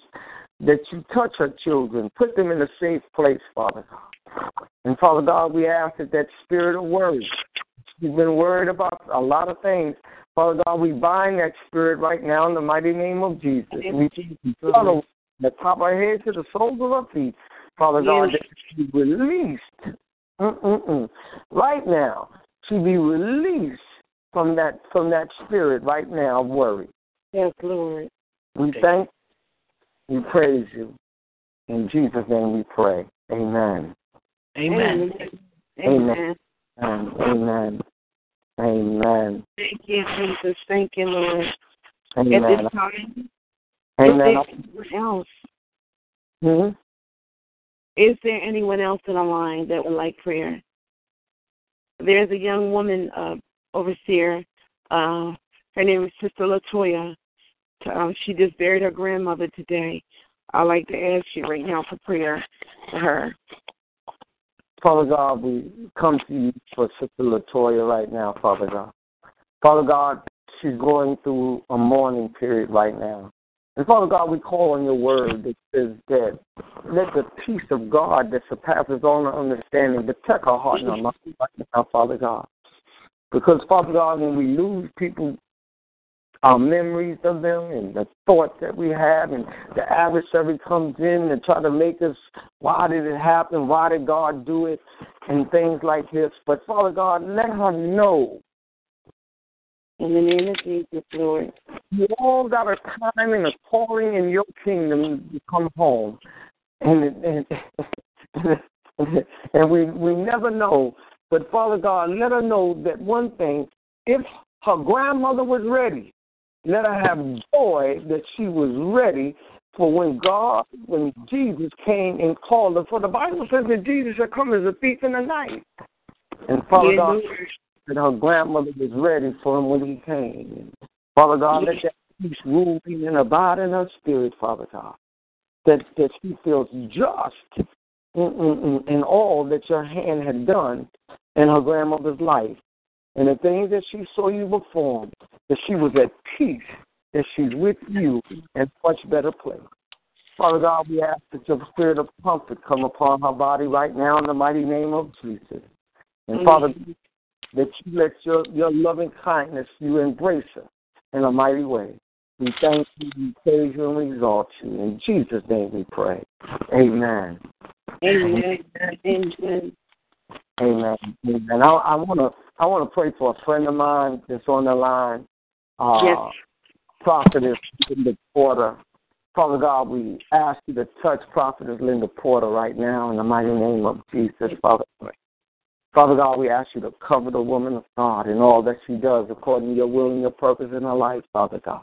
B: that you touch our children, put them in a safe place, Father God. And Father God, we ask that that spirit of worry, she's been worried about a lot of things. Father God, we bind that spirit right now in the mighty name of Jesus. We from the top of our head to the soles of our feet. Father God, that she be released Mm-mm-mm. right now. She be released from that from that spirit right now of worry.
C: Yes, Lord.
B: We thank, we praise you. In Jesus' name we pray. Amen.
F: Amen.
B: Amen. Amen. Amen. Amen.
C: Thank you, Jesus. Thank you, Lord.
B: Amen.
C: At this time,
B: Amen.
C: else?
B: Hmm?
C: Is there anyone else in the line that would like prayer? There's a young woman, uh, overseer. Uh, her name is Sister Latoya. Um, she just buried her grandmother today. I'd like to ask you right now for prayer for her.
B: Father God, we come to you for Sister Latoya right now, Father God. Father God, she's going through a mourning period right now. And Father God, we call on your word that says that let the peace of God that surpasses all our understanding protect our heart and our mind right now, Father God. Because Father God, when we lose people, our memories of them and the thoughts that we have, and the adversary comes in and try to make us, why did it happen? Why did God do it? And things like this. But Father God, let her know
C: in the name of Jesus, Lord.
B: You all got a time and a calling in your kingdom to come home. And and, <laughs> and we we never know. But Father God, let her know that one thing, if her grandmother was ready, let her have joy that she was ready for when God, when Jesus came and called her. For the Bible says that Jesus shall come as a thief in the night. And Father God, that her grandmother was ready for him when he came. Father God, let that peace rule in and abide in her spirit, Father God. That that she feels just in, in, in all that your hand had done in her grandmother's life. And the things that she saw you perform, that she was at peace, that she's with you in a much better place. Father God, we ask that your spirit of comfort come upon her body right now in the mighty name of Jesus. And Father, that you let your, your loving kindness, you embrace her in a mighty way. We thank you, we praise you, and we exalt you. In Jesus' name we pray. Amen.
C: Amen. Amen.
B: Amen. Amen. I, I want to I want to pray for a friend of mine that's on the line. Uh,
C: yes.
B: Prophetess Linda Porter. Father God, we ask you to touch Prophetess Linda Porter right now in the mighty name of Jesus, Father. Father God, we ask you to cover the woman of God and all that she does according to your will and your purpose in her life, Father God.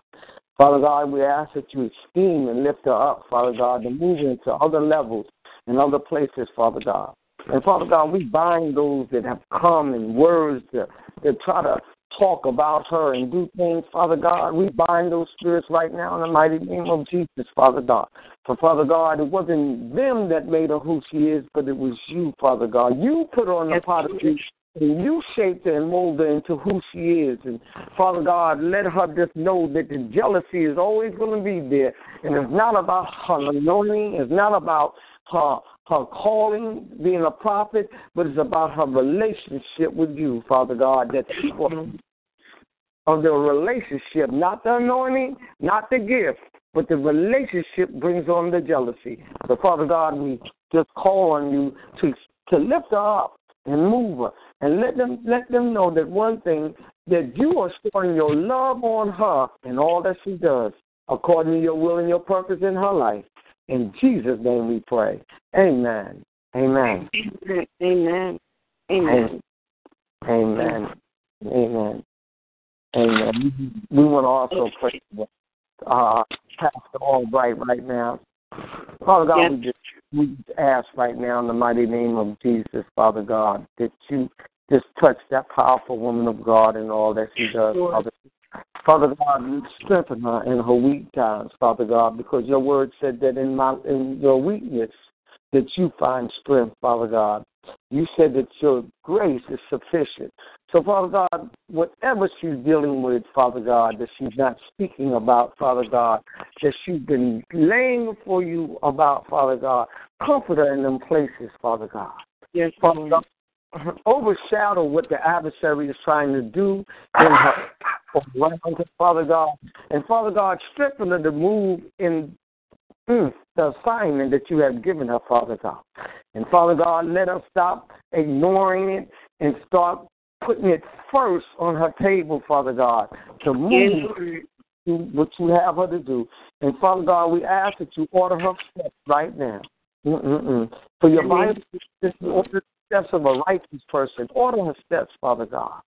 B: Father God, we ask that you esteem and lift her up, Father God, to move into other levels and other places, Father God. And Father God, we bind those that have come in words that, that try to talk about her and do things, Father God. We bind those spirits right now in the mighty name of Jesus, Father God. For Father God, it wasn't them that made her who she is, but it was you, Father God. You put her on the pot of And you shaped her and molded her into who she is. And Father God, let her just know that the jealousy is always going to be there. And it's not about her anointing. It's not about her her calling, being a prophet, but it's about her relationship with you, Father God. That people of the relationship, not the anointing, not the gift, but the relationship brings on the jealousy. So, Father God, we just call on you to to lift her up and move her, and let them let them know that one thing that you are storing your love on her and all that she does, according to your will and your purpose in her life. In Jesus' name we pray. Amen. Amen.
C: Amen. Amen.
B: Amen. Amen. Amen. We want to also pray for uh, Pastor Albright right now. Father God,
C: Yes.
B: we just we ask right now in the mighty name of Jesus, Father God, that you just touch that powerful woman of God and all that she does. Father. Father God, strengthen her in her weak times, Father God, because your word said that in my in your weakness that you find strength, Father God. You said that your grace is sufficient. So, Father God, whatever she's dealing with, Father God, that she's not speaking about, Father God, that she's been laying before you about, Father God, comfort her in them places, Father God.
C: Yes,
B: Father God, overshadow what the adversary is trying to do in her around her, Father God. And Father God, strengthen her to move in mm, the assignment that you have given her, Father God. And Father God, let her stop ignoring it and start putting it first on her table, Father God, to move do what you have her to do. And Father God, we ask that you order her steps right now. Mm-mm-mm. For your Bible says you order the steps of a righteous person. Order her steps, Father God.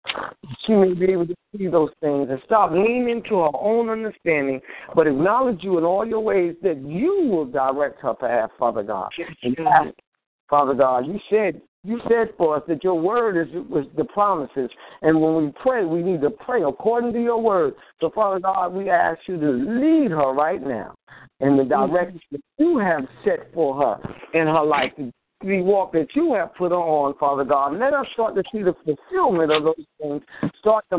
B: She may be able to see those things and stop leaning to her own understanding, but acknowledge you in all your ways that you will direct her path, Father God. And ask, Father God, you said you said for us that your word is was the promises, and when we pray, we need to pray according to your word. So, Father God, we ask you to lead her right now in the mm-hmm. direction that you have set for her in her life, the walk that you have put on, Father God. Let us start to see the fulfillment of those things. Start to,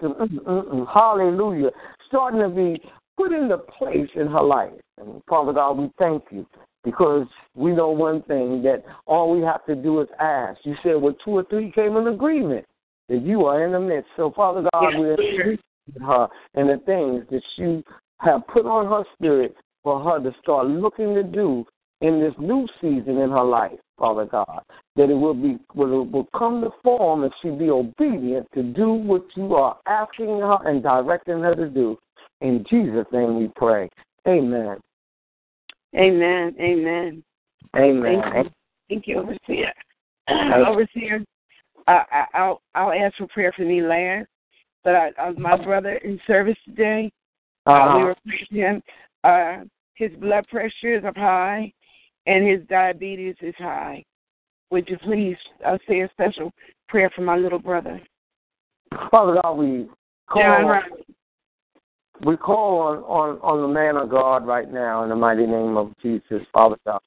B: to mm, mm, mm, hallelujah, starting to be put into place in her life. And Father God, we thank you because we know one thing that all we have to do is ask. You said, well, two or three came in agreement that you are in the midst. So, Father God, we agree with her and the things that you have put on her spirit for her to start looking to do in this new season in her life, Father God. That it will be will, will come to form and she be obedient to do what you are asking her and directing her to do. In Jesus' name we pray. Amen.
C: Amen. Amen.
B: Amen.
C: Thank you. Thank you, Overseer. <clears throat> Overseer, I, I, I'll I'll ask for prayer for me last. But I, uh, my brother in service today, uh, we
B: Uh-huh.
C: were praying him. Uh, his blood pressure is up high, and his diabetes is high. Would you please uh, say a special prayer for my little brother?
B: Father God, we call
C: John
B: on,
C: Riley.
B: we call on, on, on the man of God right now in the mighty name of Jesus, Father God.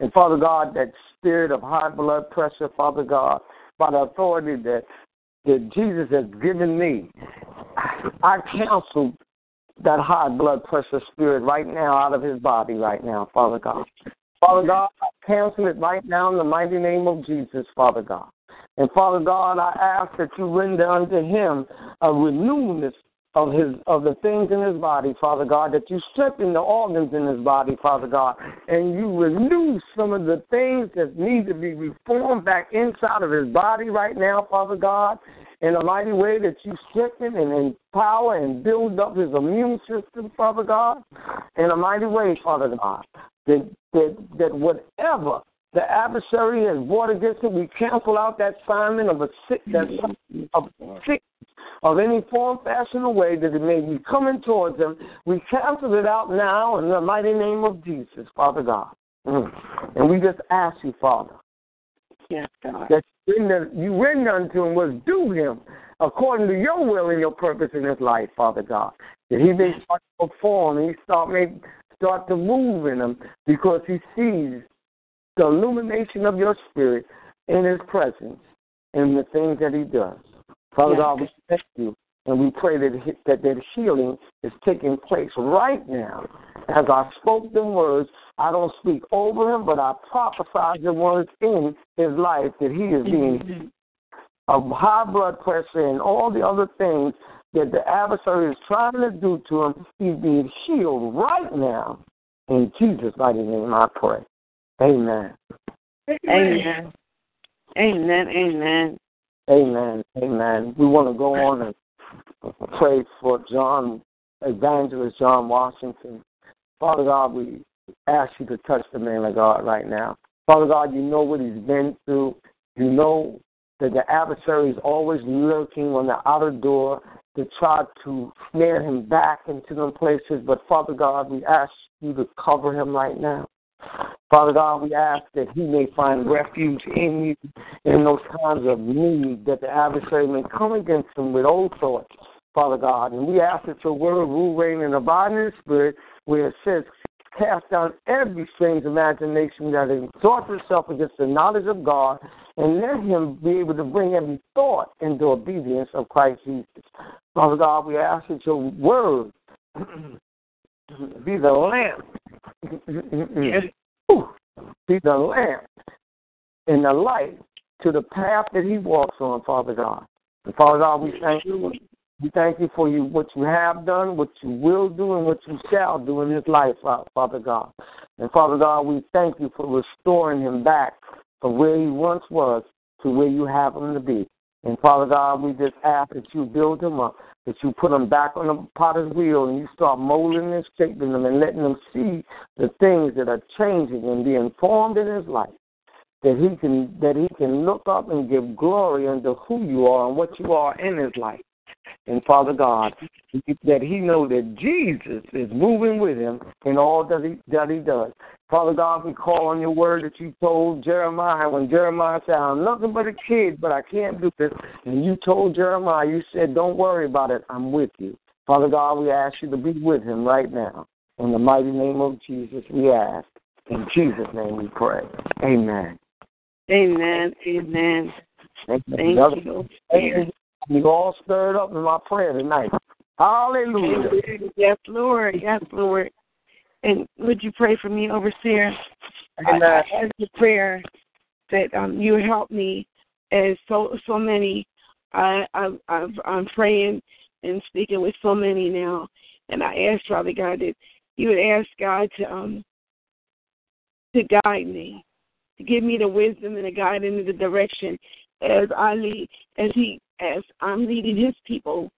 B: And Father God, that spirit of high blood pressure, Father God, by the authority that that Jesus has given me, I counsel that high blood pressure spirit right now out of his body right now, Father God. Father God, I cancel it right now in the mighty name of Jesus, Father God. And Father God, I ask that you render unto him a renewalness of his of the things in his body, Father God, that you strengthen the organs in his body, Father God, and you renew some of the things that need to be reformed back inside of his body right now, Father God, in a mighty way that you strengthen and empower and build up his immune system, Father God, in a mighty way, Father God. That that that whatever the adversary has brought against it, we cancel out that assignment of a sick that of sick of any form, fashion, or way that it may be coming towards them. We cancel it out now in the mighty name of Jesus, Father God. Mm. And we just ask you, Father,
C: Yes, God.
B: that you render, you render unto him was due him according to your will and your purpose in his life, Father God. That he may start to perform, he start may start to move in him because he sees the illumination of your spirit in his presence. in the things that he does. Father
C: Yes.
B: God, we thank you. And we pray that, that that healing is taking place right now. As I spoke the words, I don't speak over him, but I prophesy the words in his life that he is being of high blood pressure and all the other things that the adversary is trying to do to him. He's being healed right now. In Jesus' mighty name, I pray. Amen.
C: Amen. Amen. Amen.
B: Amen. Amen. We want to go on and pray for John, Evangelist John Washington. Father God, we ask you to touch the man of God right now. Father God, you know what he's been through. You know that the adversary is always lurking on the outer door to try to snare him back into them places. But Father God, we ask you to cover him right now. Father God, we ask that he may find refuge in you in those times of need, that the adversary may come against him with old thoughts, Father God. And we ask that your word rule, reign, and abide in the spirit, where it says, cast down every strange imagination that exalts itself against the knowledge of God, and let him be able to bring every thought into obedience of Christ Jesus. Father God, we ask that your word <clears throat> be the lamp. Mm-hmm. Ooh, be the lamp and the light to the path that he walks on, Father God. And Father God, we thank you. We thank you for you what you have done, what you will do, and what you shall do in his life, Father God. And Father God, we thank you for restoring him back from where he once was to where you have him to be. And Father God, we just ask that you build him up, that you put him back on the potter's wheel and you start molding and shaping him and letting him see the things that are changing and being formed in his life. That he can that he can look up and give glory unto who you are and what you are in his life. And Father God, that he know that Jesus is moving with him in all that he that he does. Father God, we call on your word that you told Jeremiah when Jeremiah said, I'm nothing but a kid, but I can't do this. And you told Jeremiah, you said, Don't worry about it, I'm with you. Father God, we ask you to be with him right now. In the mighty name of Jesus, we ask. In Jesus' name we pray. Amen.
C: Amen. Amen.
B: Thank you.
C: Thank you.
B: Amen. You all stirred up in my prayer tonight. Hallelujah.
C: Yes, Lord. Yes, Lord. And would you pray for me, overseer? I,
B: Amen.
C: I ask the prayer that um, you help me, as so so many. I, I I've, I'm praying and speaking with so many now, and I ask Father God that you would ask God to um to guide me, to give me the wisdom and the guide into the direction as I lead, as He as I'm leading His people,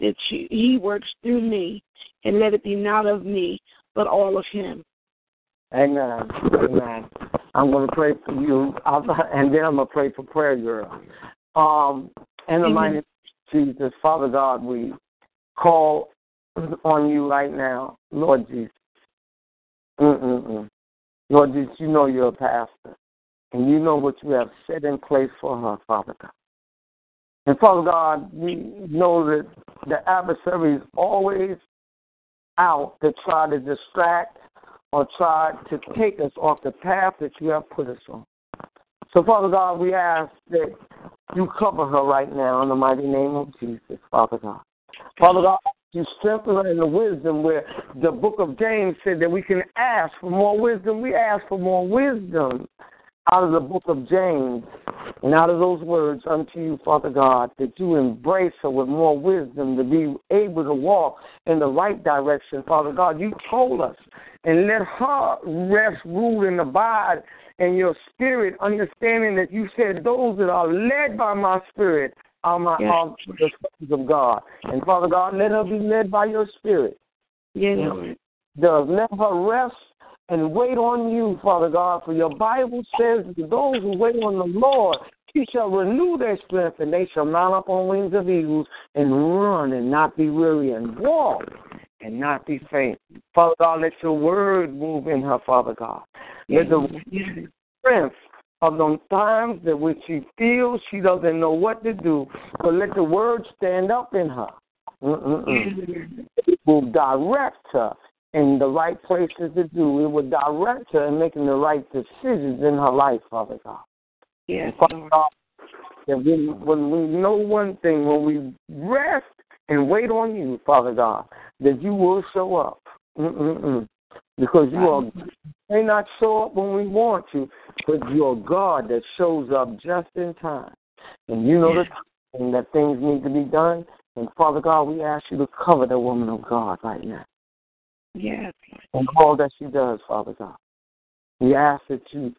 C: that you, He works through me, and let it be not of me, but all of Him.
B: Amen. Amen. I'm going to pray for you, and then I'm going to pray for prayer, girl. Um, in the
C: Amen.
B: mighty of Jesus, Father God, we call on you right now, Lord Jesus. Mm-mm-mm. Lord Jesus, you know you're a pastor, and you know what you have set in place for her, Father God. And Father God, we know that the adversary is always out to try to distract or try to take us off the path that you have put us on. So, Father God, we ask that you cover her right now in the mighty name of Jesus, Father God. Father God, you strengthen her in the wisdom where the book of James said that we can ask for more wisdom. We ask for more wisdom out of the book of James and out of those words unto you, Father God, that you embrace her with more wisdom to be able to walk in the right direction, Father God. You told us, and let her rest, rule, and abide in your spirit, understanding that you said those that are led by my spirit are my
C: Yes.
B: are the sons of God. And Father God, let her be led by your spirit.
C: Lord.
B: Does let her rest and wait on you, Father God. For your Bible says that those who wait on the Lord, he shall renew their strength, and they shall mount up on wings of eagles and run and not be weary and walk and not be faint. Father God, let your word move in her, Father God. Let the strength of those times that when she feels she doesn't know what to do, but let the word stand up in her. Mm-mm-mm. Will direct her in the right places to do. It will direct her in making the right decisions in her life, Father God.
C: Yes,
B: Father God, that when, when we know one thing, when we rest and wait on you, Father God, that you will show up. Mm-mm-mm. Because you are may not show up when we want you, but you're God that shows up just in time. And you know the time that things need to be done. And Father God, we ask you to cover the woman of God right now.
C: Yes.
B: And all that she does, Father God. We ask that you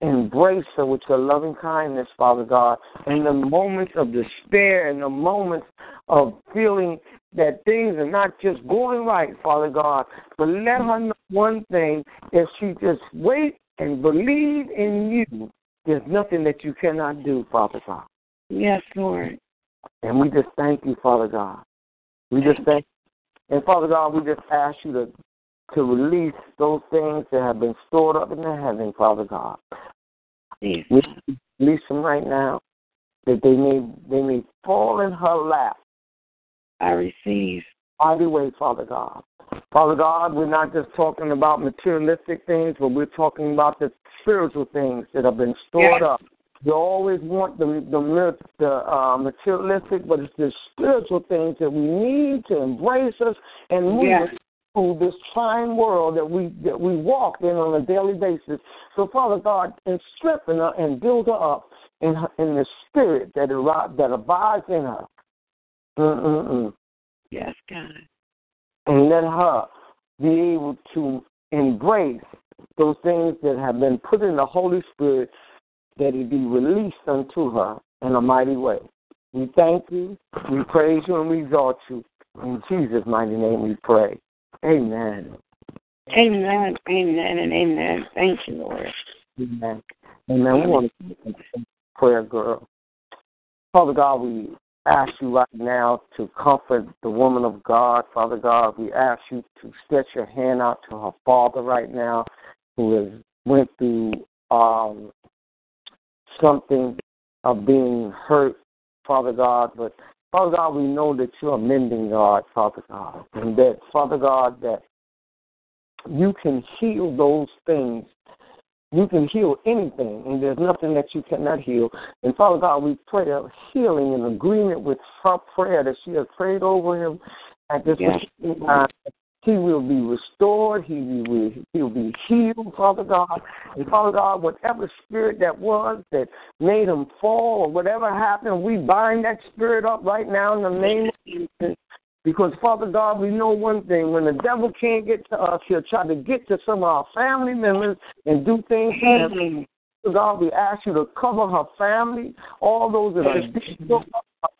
B: embrace her with your loving kindness, Father God, in the moments of despair, in the moments of feeling that things are not just going right, Father God, but let her know one thing if she just wait and believe in you, there's nothing that you cannot do, Father God.
C: Yes, Lord.
B: And we just thank you, Father God. We just thank and Father God, we just ask you to to release those things that have been stored up in the heaven, Father God.
C: Yes.
B: Release them right now, that they may they may fall in her lap.
C: I receive.
B: Mighty way, Father God. Father God, we're not just talking about materialistic things, but we're talking about the spiritual things that have been stored
C: Yes.
B: up. You always want the the, the uh, materialistic, but it's the spiritual things that we need to embrace us and move
C: Yes.
B: us through this trying world that we that we walk in on a daily basis. So, Father God, and strengthen her and build her up in her, in the spirit that that abides in her. Mm-mm-mm.
C: Yes, God.
B: And let her be able to embrace those things that have been put in the Holy Spirit that it be released unto her in a mighty way. We thank you, we praise you, and we exalt you. In Jesus' mighty name we pray. Amen.
C: Amen. Amen and amen. Thank you, Lord.
B: Amen. Amen. We want to prayer, girl. Father God, we ask you right now to comfort the woman of God. Father God, we ask you to stretch your hand out to her father right now, who has went through um, something of being hurt, Father God. But Father God, we know that you're a mending God, Father God, and that Father God that you can heal those things you can heal anything, and there's nothing that you cannot heal. And Father God, we pray a healing in agreement with her prayer that she has prayed over him at this
C: Yes.
B: time. He will be restored. He will he will be healed, Father God. And Father God, whatever spirit that was that made him fall or whatever happened, we bind that spirit up right now in the name of Jesus. Because, Father God, we know one thing. When the devil can't get to us, he'll try to get to some of our family members and do things to them.
C: Amen.
B: Father God, we ask you to cover her family, all those that are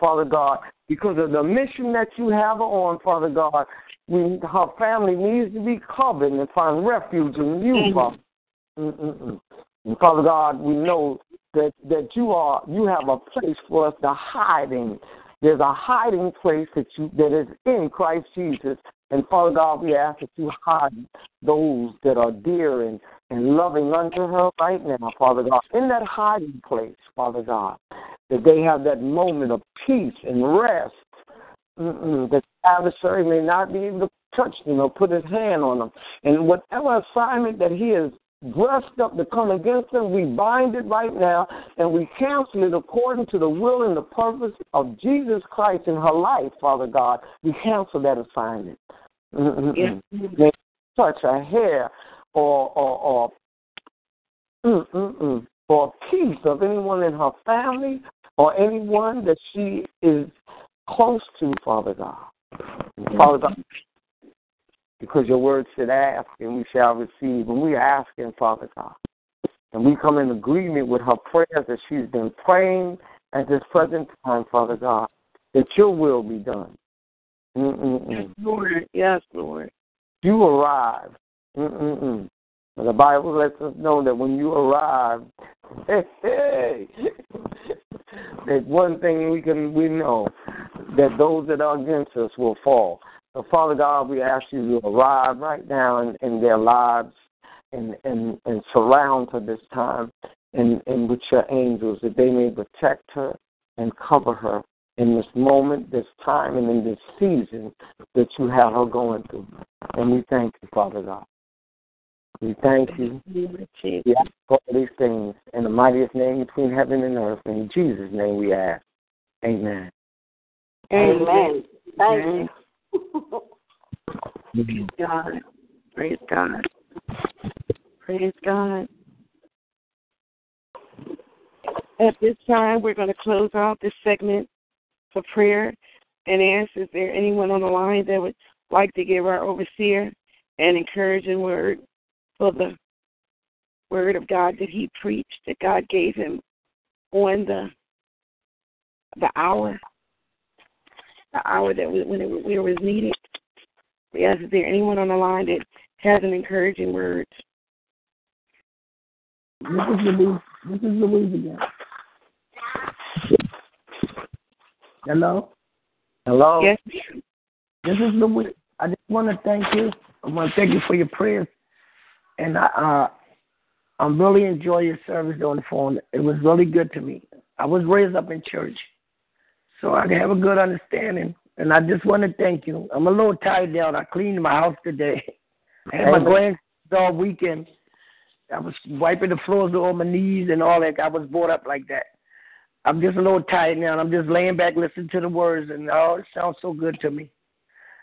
B: Father God, because of the mission that you have her on, Father God. We, her family needs to be covered and find refuge in you, mm-hmm. Father. Mm-mm-mm. And Father God, we know that that you are you have a place for us to hide in. There's a hiding place that you that is in Christ Jesus. And Father God, we ask that you hide those that are dear and, and loving unto her right now, Father God, in that hiding place, Father God, that they have that moment of peace and rest. Mm-mm, that the adversary may not be able to touch them or put his hand on them. And whatever assignment that he has dressed up to come against them, we bind it right now and we cancel it according to the will and the purpose of Jesus Christ in her life, Father God. We cancel that assignment. Mm-mm-mm. Touch her hair or or or mm-mm-mm, or a piece of anyone in her family or anyone that she is close to, Father God. Father God, because your word said, ask and we shall receive. And we are asking, Father God. And we come in agreement with her prayers that she's been praying at this present time, Father God, that your will be done. Mm-mm-mm.
C: Yes, Lord. Yes, Lord.
B: You arrive. Mm-mm-mm. The Bible lets us know that when you arrive, <laughs> that one thing we can we know that those that are against us will fall. So Father God, we ask you to arrive right now in, in their lives and, and, and surround her this time and, and with your angels that they may protect her and cover her in this moment, this time, and in this season that you have her going through. And we thank you, Father God. We thank you. We ask for all these things in the mightiest name between heaven and earth. In Jesus' name we ask. Amen.
C: Amen.
G: Thank you.
C: Praise God. Praise God. Praise God. At this time, we're going to close out this segment for prayer and ask is there anyone on the line that would like to give our overseer an encouraging word for the word of God that he preached, that God gave him on the the hour, the hour that we, when it, when it was needed. Yes, is there anyone on the line that has an encouraging word?
F: This is Louise. This is Louise again. Hello.
B: Hello.
C: Yes.
F: This is Louise. I just want to thank you. I want to thank you for your prayers, and I, uh, I'm really enjoying your service on the phone. It was really good to me. I was raised up in church, so I have a good understanding. And I just want to thank you. I'm a little tired now. I cleaned my house today. <laughs> I had my grandkids all weekend. I was wiping the floors on my knees and all that. I was brought up like that. I'm just a little tired now, and I'm just laying back listening to the words, and oh, it sounds so good to me.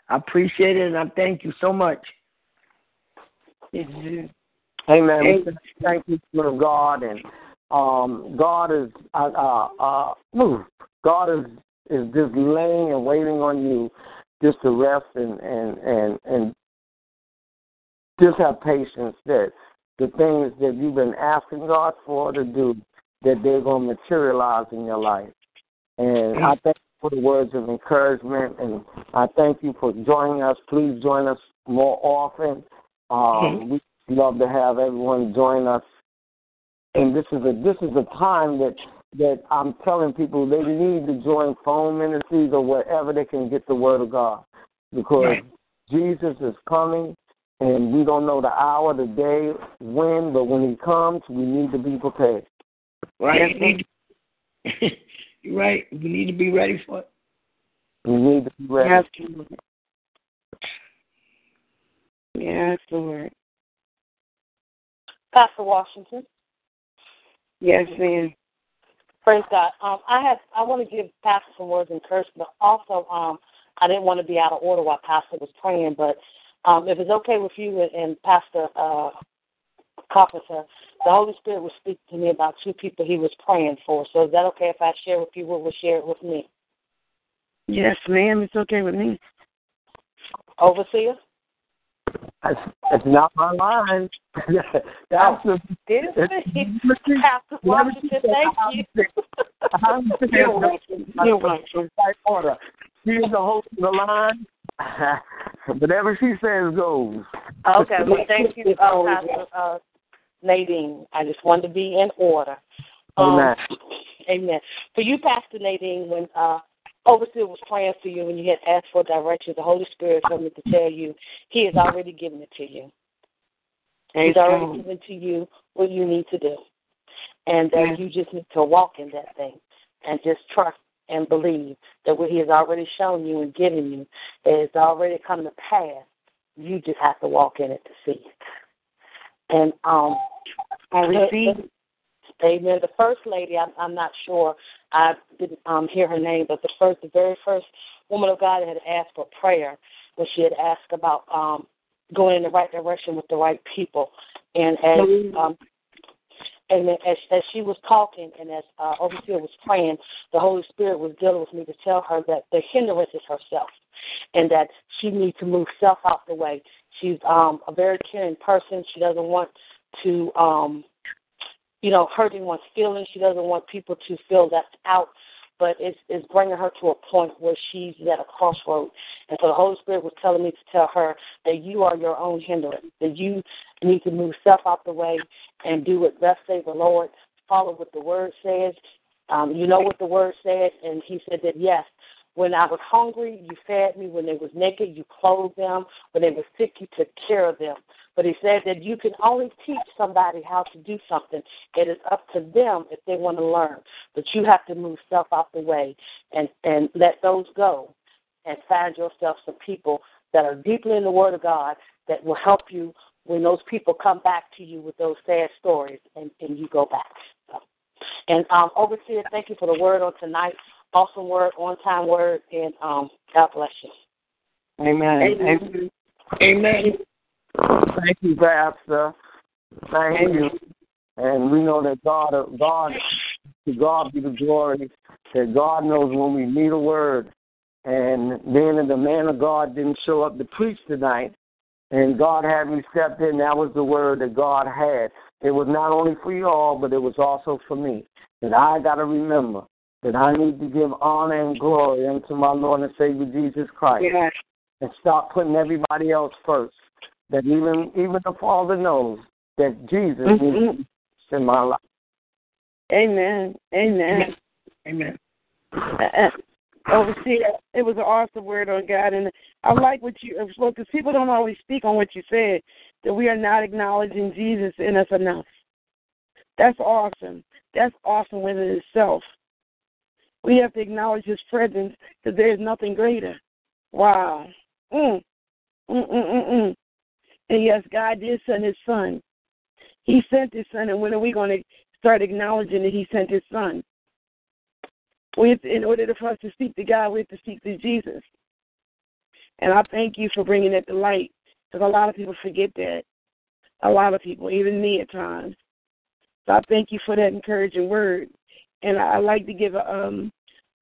F: I appreciate it, and I thank you so much.
C: Yes.
B: Amen. We Thank you, Spirit of God, and um, God is uh, uh, uh, God is is just laying and waiting on you, just to rest and and and and just have patience that the things that you've been asking God for to do, that they're going to materialize in your life. And I thank you for the words of encouragement, and I thank you for joining us. Please join us more often. Um, we love to have everyone join us. And this is a this is a time that that I'm telling people they need to join phone ministries or wherever they can get the word of God, because
F: Right.
B: Jesus is coming, and we don't know the hour, the day, when, but when He comes, we need to be prepared.
F: Right? You need to- You're right. We need to be ready for it.
B: We need to be ready.
C: Yes, Lord. Yes, Lord.
D: Pastor Washington.
C: Yes, ma'am.
D: Praise God. Um, I have I want to give Pastor some words of encouragement, but also um, I didn't want to be out of order while Pastor was praying. But um, if it's okay with you and, and Pastor uh, Carpenter, the Holy Spirit was speaking to me about two people he was praying for. So is that okay if I share with you what was shared with me?
C: Yes, ma'am. It's okay with me.
D: Overseer?
B: It's, it's not my line. <laughs> That's the
D: Did it? Pastor Washington, thank you.
B: I'm <laughs>
C: You're welcome. You're welcome.
B: right order. She is the host of the line. <laughs> Whatever she says goes.
D: Okay, well, thank you, uh, Pastor uh, Nadine. I just wanted to be in order. Um,
B: Amen.
D: Amen. For you, Pastor Nadine, when uh, Overseer was praying for you and you had asked for directions, the Holy Spirit told me to tell you He has already given it to you. He's already
C: God.
D: given to you what you need to do. And that
C: Yes.
D: you just need to walk in that thing and just trust and believe that what He has already shown you and given you is already come to pass. You just have to walk in it to see it. And um
C: I receive.
D: Amen. The first lady, I'm, I'm not sure. I didn't um, hear her name, but the first, the very first woman of God that had asked for prayer when she had asked about um, going in the right direction with the right people, and as um, and as as she was talking and as uh, overseer was praying, the Holy Spirit was dealing with me to tell her that the hindrance is herself, and that she needs to move self out the way. She's um, a very caring person. She doesn't want to um, you know, hurting one's feelings. She doesn't want people to feel left out, but it's, it's bringing her to a point where she's at a crossroad. And so the Holy Spirit was telling me to tell her that you are your own hindrance, that you need to move self out the way and do what thus say the Lord, follow what the Word says. Um, you know what the Word said, and He said that yes, when I was hungry, you fed me. When they was naked, you clothed them. When they were sick, you took care of them. But he said that you can only teach somebody how to do something. It is up to them if they want to learn. But you have to move self out the way and, and let those go and find yourself some people that are deeply in the Word of God that will help you
G: when those people come back to you with those sad stories and, and you go back. So. And um, Overseer, thank you for the word on tonight. Awesome word, on time word, and um, God bless you.
B: Amen.
C: Amen. Amen.
B: Thank you, Pastor. Thank you. And we know that God, God, to God be the glory. That God knows when we need a word. And then the man of God didn't show up to preach tonight, and God had me step in. That was the word that God had. It was not only for you all, but it was also for me. That I got to remember that I need to give honor and glory unto my Lord and Savior Jesus Christ.
C: Yes.
B: And stop putting everybody else first. That even even the Father knows that Jesus
C: Mhm.
B: is in my life.
C: Amen. Amen.
F: Amen.
C: Uh, Overseer, it was an awesome word on God, and I like what you spoke because people don't always speak on what you said that we are not acknowledging Jesus in us enough. That's awesome. That's awesome within itself. We have to acknowledge His presence because there is nothing greater. Wow. Mm. Mm, mm, mm, mm. And yes, God did send His Son. He sent His Son, and when are we going to start acknowledging that He sent His Son? We have in order for us to speak to God, we have to speak to Jesus. And I thank you for bringing that to light because a lot of people forget that. A lot of people, even me at times. So I thank you for that encouraging word. And I, I like to give a um,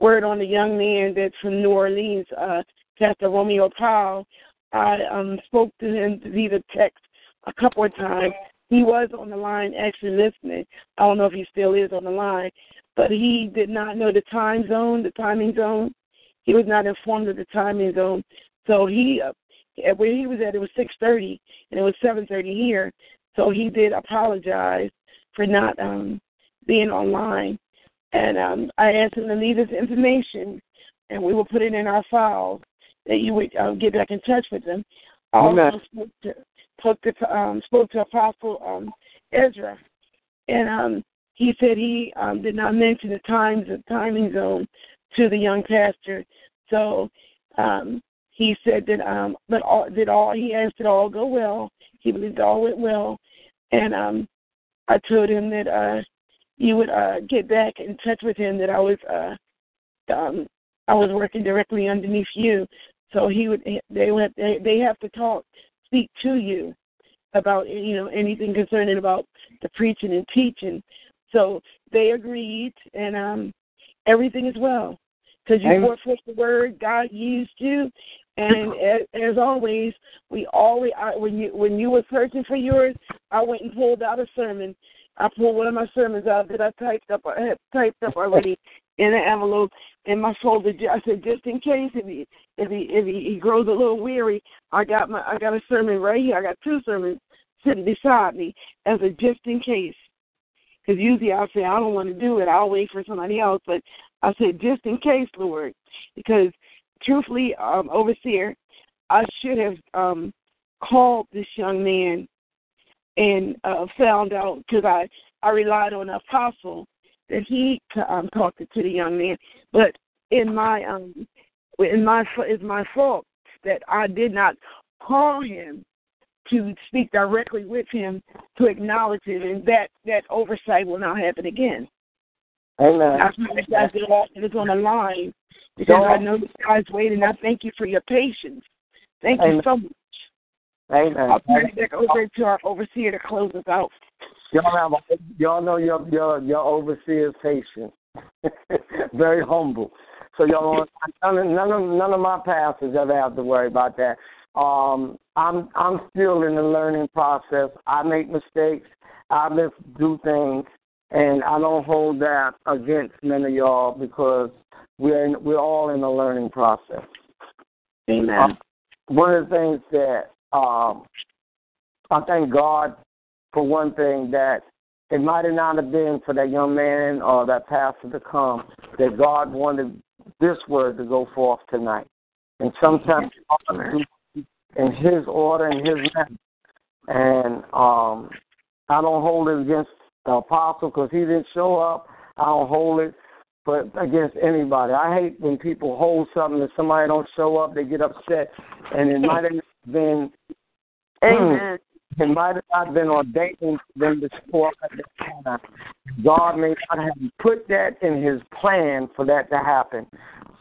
C: word on the young man that's from New Orleans, uh, Pastor Romeo Powell. I um, spoke to him via text a couple of times. He was on the line actually listening. I don't know if he still is on the line, but he did not know the time zone, the timing zone. He was not informed of the timing zone. So he, uh, where he was at, it was 6:30, and it was 7:30 here. So he did apologize for not um, being online, and um, I asked him to leave his information, and we will put it in our files that you would um, get back in touch with them. I also spoke to spoke to um, spoke to Apostle um, Ezra, and um, he said he um, did not mention the times the timing zone to the young pastor. So um, he said that um, but all did all he asked it all go well. He believed all went well, and um, I told him that uh, you would uh, get back in touch with him. That I was uh, um, I was working directly underneath you, so he would they would they, they have to talk speak to you about you know anything concerning about the preaching and teaching. So they agreed, and um, everything is well because you brought forth the word. God used you, and as, as always, we always I, when you when you were searching for yours, I went and pulled out a sermon. I pulled one of my sermons out that I typed up. I had typed up already in an envelope in my folder. I said just in case if he if he if he, he grows a little weary, I got my I got a sermon right here. I got two sermons sitting beside me as a just in case. Because usually I'll say I don't want to do it. I'll wait for somebody else. But I said just in case, Lord, because truthfully, um, overseer, I should have um, called this young man and uh, found out because I I relied on the apostle that he um, talked to the young man. But in my um in my it's my fault that I did not call him to speak directly with him to acknowledge it, and that that oversight will not happen again.
B: Amen.
C: I apologize to all that is on the line because I know this guy's waiting. I thank you for your patience. Thank you so much.
B: Amen.
C: I'll turn it back over to our overseer to close us out.
B: Y'all have a, y'all know your your your overseer's patient, <laughs> very humble. So y'all none of, none of none of my pastors ever have to worry about that. Um, I'm I'm still in the learning process. I make mistakes. I just do things, and I don't hold that against many of y'all because we're in, we're all in the learning process.
C: Amen.
B: one of the things that um, I thank God for one thing that it might have not have been for that young man or that pastor to come that God wanted this word to go forth tonight. And sometimes in His order and His name. And um, I don't hold it against the apostle because he didn't show up. I don't hold it but against anybody. I hate when people hold something and somebody don't show up, they get upset, and it might have been
C: Amen.
B: it might have not been ordained for them to show at that time. God may not have put that in His plan for that to happen.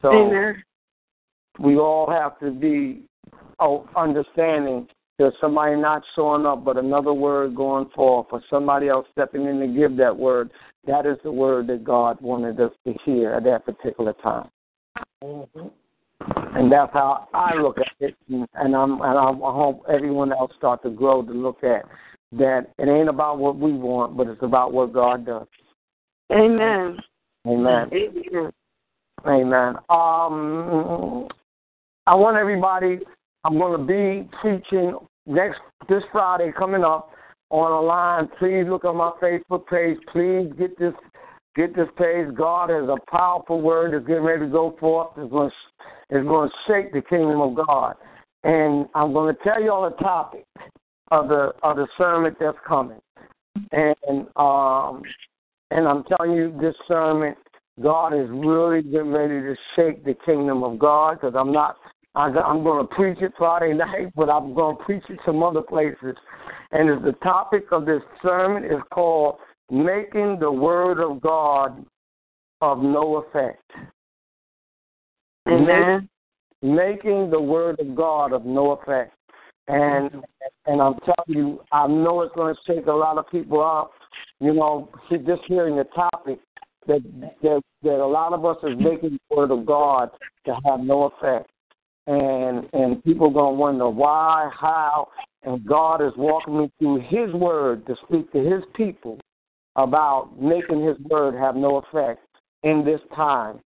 B: So
C: Amen.
B: we all have to be oh, understanding there's somebody not showing up, but another word going forth, or somebody else stepping in to give that word. That is the word that God wanted us to hear at that particular time.
F: Mm-hmm.
B: And that's how I look at it, and and I'm and I hope everyone else start to grow to look at that. It ain't about what we want, but it's about what God does.
C: Amen.
B: Amen.
C: Amen.
B: Amen. Um, I want everybody. I'm going to be preaching next this Friday coming up on a line. Please look at my Facebook page. Please get this get this page. God has a powerful word that's getting ready to go forth. It's going to it's going to shake the kingdom of God. And I'm going to tell you all the topic of the of the sermon that's coming. And um and I'm telling you this sermon God is really getting ready to shake the kingdom of God because I'm not. I'm going to preach it Friday <laughs> night, but I'm going to preach it some other places. And the topic of this sermon is called "Making the Word of God of No Effect."
C: Amen.
B: Making the Word of God of no effect. And and I'm telling you, I know it's going to shake a lot of people up. You know, just hearing the topic that that that a lot of us is making the word of God to have no effect, and and people gonna wonder why, how, and God is walking me through His word to speak to His people about making His word have no effect in this time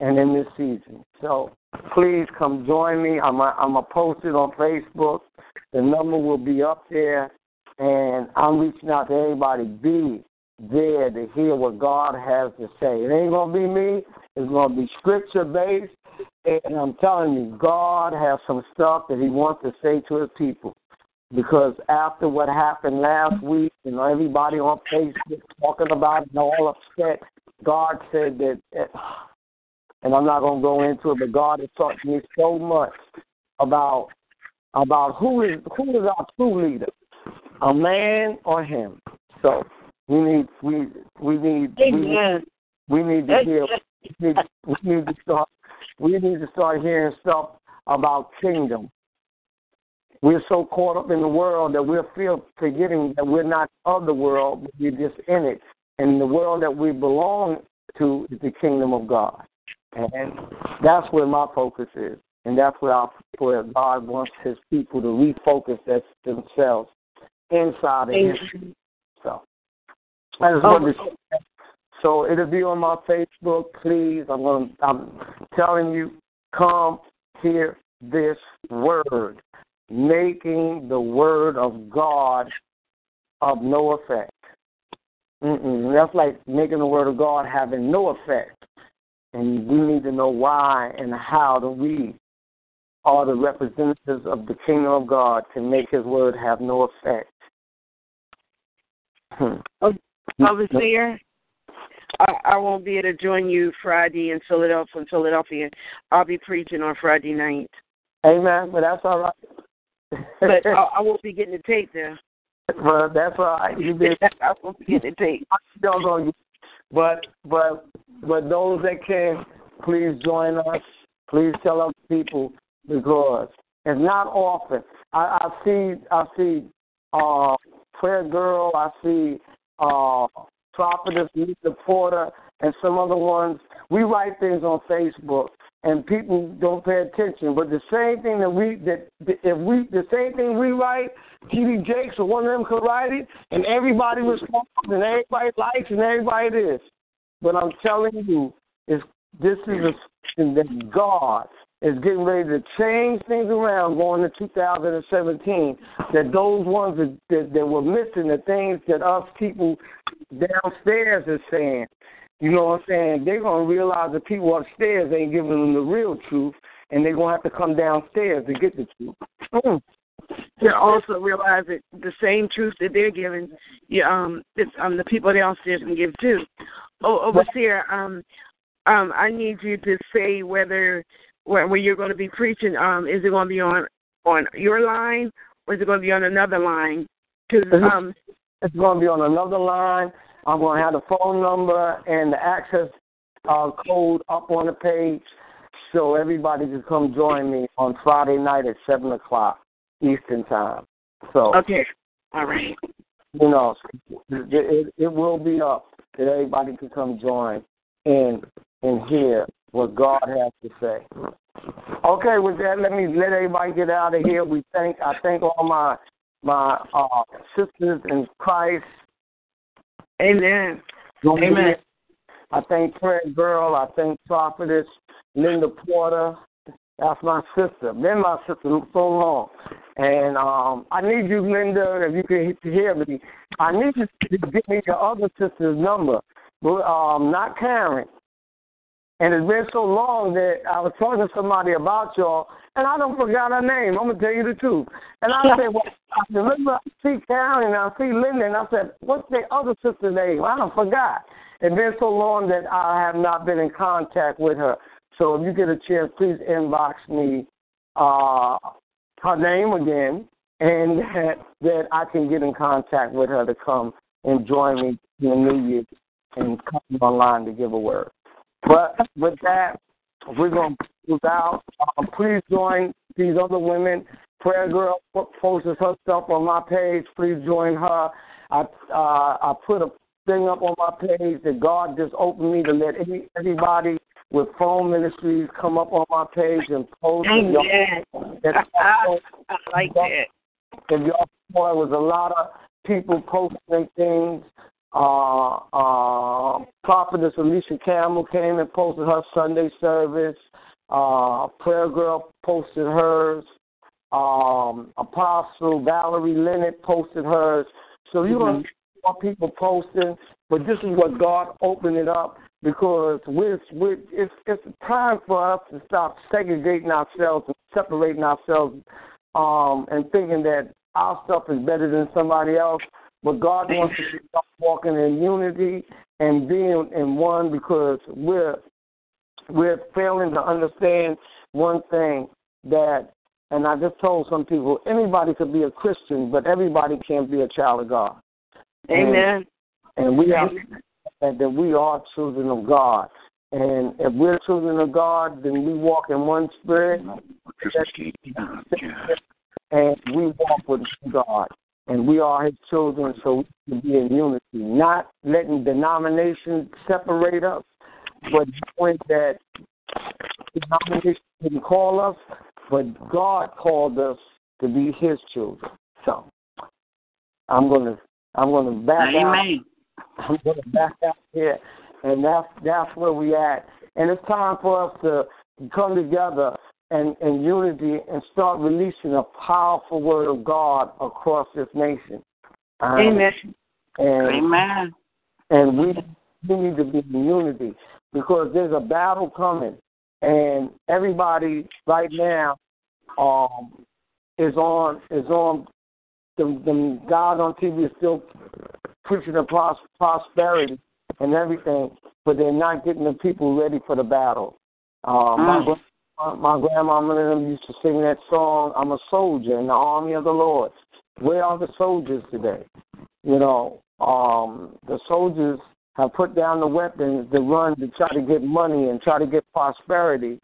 B: and in this season. So please come join me. I'm I'm a post it on Facebook. The number will be up there, and I'm reaching out to everybody. Be there to hear what God has to say. It ain't gonna be me. It's gonna be scripture based, and I'm telling you, God has some stuff that He wants to say to His people. Because after what happened last week, you know, everybody on Facebook talking about it and all upset, God said that, eh, and I'm not going to go into it, but God has taught me so much about about who is who is our true leader, a man or him. So we need we we need we,
C: Amen.
B: we need to hear we need, we need to start we need to start hearing stuff about kingdom. We're so caught up in the world that we're feel forgetting that we're not of the world, but we're just in it. And the world that we belong to is the kingdom of God. And that's where my focus is. And that's where, our, where God wants his people to refocus themselves inside of him. So I just wanted to. Oh. So it'll be on my Facebook, please. I'm to, I'm telling you, come hear this word. Making the word of God of no effect. Mm-mm. That's like making the word of God having no effect. And we need to know why and how do we are the representatives of the kingdom of God to make his word have no effect. Hmm.
C: Overseer, I, I won't be able to join you Friday in Philadelphia. In Philadelphia, I'll be preaching on Friday night,
B: Amen. But that's all right.
C: but I, <laughs> I won't be getting the tape there.
B: Well, that's all right. You <laughs> be
C: I won't be getting the tape.
B: don't know. But but but those that can, please join us. Please tell other people because it's not often. I, I see I see uh prayer girl. I see uh prophetess Lisa Porter and some other ones. We write things on Facebook and people don't pay attention. But the same thing that we that if we the same thing we write, T.D. Jakes or one of them could write it, and everybody responds, and everybody likes, and everybody this. But I'm telling you, is this is a thing that God is getting ready to change things around going to 2017. That those ones that, that, that were missing, the things that us people downstairs are saying, you know what I'm saying? They're going to realize the people upstairs ain't giving them the real truth, and they're going to have to come downstairs to get the truth. Mm.
C: To also realize that the same truth that they're giving, yeah, um, it's, um, the people downstairs can give too. Oh, overseer, um, um, I need you to say whether where, where you're going to be preaching. Um, is it going to be on on your line, or is it going to be on another line? Cause, um,
B: it's going to be on another line. I'm going to have the phone number and the access uh, code up on the page so everybody can come join me on Friday night at 7 o'clock Eastern Time. So,
C: okay. All right.
B: You know, it, it, it will be up that everybody can come join and and hear what God has to say. Okay, with that, let me let everybody get out of here. We thank I thank all my my uh, sisters in Christ.
C: Amen.
B: Amen. I thank Prayer Girl. I thank Prophetess Linda Porter. That's my sister. Been my sister so long. And um, I need you, Linda, if you can hear me. I need you to give me your other sister's number. Um, not Karen. And it's been so long that I was talking to somebody about y'all, and I don't forgot her name. I'm gonna tell you the truth. And I said, well, I remember I see Karen and I see Linda, and I said, what's the other sister's name? I don't forgot. It's been so long that I have not been in contact with her. So if you get a chance, please inbox me uh, her name again, and that, <laughs> that I can get in contact with her to come and join me in the new year and come online to give a word. But with that, we're going to move out. Um, please join these other women. Prayer Girl posts herself on my page. Please join her. I uh, I put a thing up on my page that God just opened me to let any, everybody with phone ministries come up on my page and post.
C: Amen. <laughs> I like that.
B: If y'all saw, it was a lot of people posting things. Uh, uh, Prophetess Alicia Campbell came and posted her Sunday service. Uh, Prayer Girl posted hers. Um, Apostle Valerie Leonard posted hers. So you're mm-hmm. going to see more people posting, but this is what God opened it up because we're, we're, it's, it's time for us to stop segregating ourselves and separating ourselves um, and thinking that our stuff is better than somebody else. But God wants us to start walking in unity and being in one because we're we're failing to understand one thing that and I just told some people anybody could be a Christian, but everybody can't be a child of God.
C: Amen.
B: And, and we are and that we are children of God. And if we're children of God, then we walk in one spirit, and we walk with God and we are his children, so we can be in unity, not letting denominations separate us, but knowing that denomination didn't call us, but God called us to be his children. So I'm gonna I'm gonna back
C: Amen.
B: out. I'm gonna back out here and that's that's where we at. And it's time for us to come together and, and unity and start releasing a powerful word of God across this nation.
C: Um, Amen.
B: And,
C: Amen.
B: And we, we need to be in unity because there's a battle coming, and everybody right now um, is on is on the, the God on TV is still preaching the pros- prosperity and everything, but they're not getting the people ready for the battle. Uh, mm. My my grandmama and them used to sing that song, I'm a soldier in the army of the Lord. Where are the soldiers today? You know, um, the soldiers have put down the weapons to run to try to get money and try to get prosperity,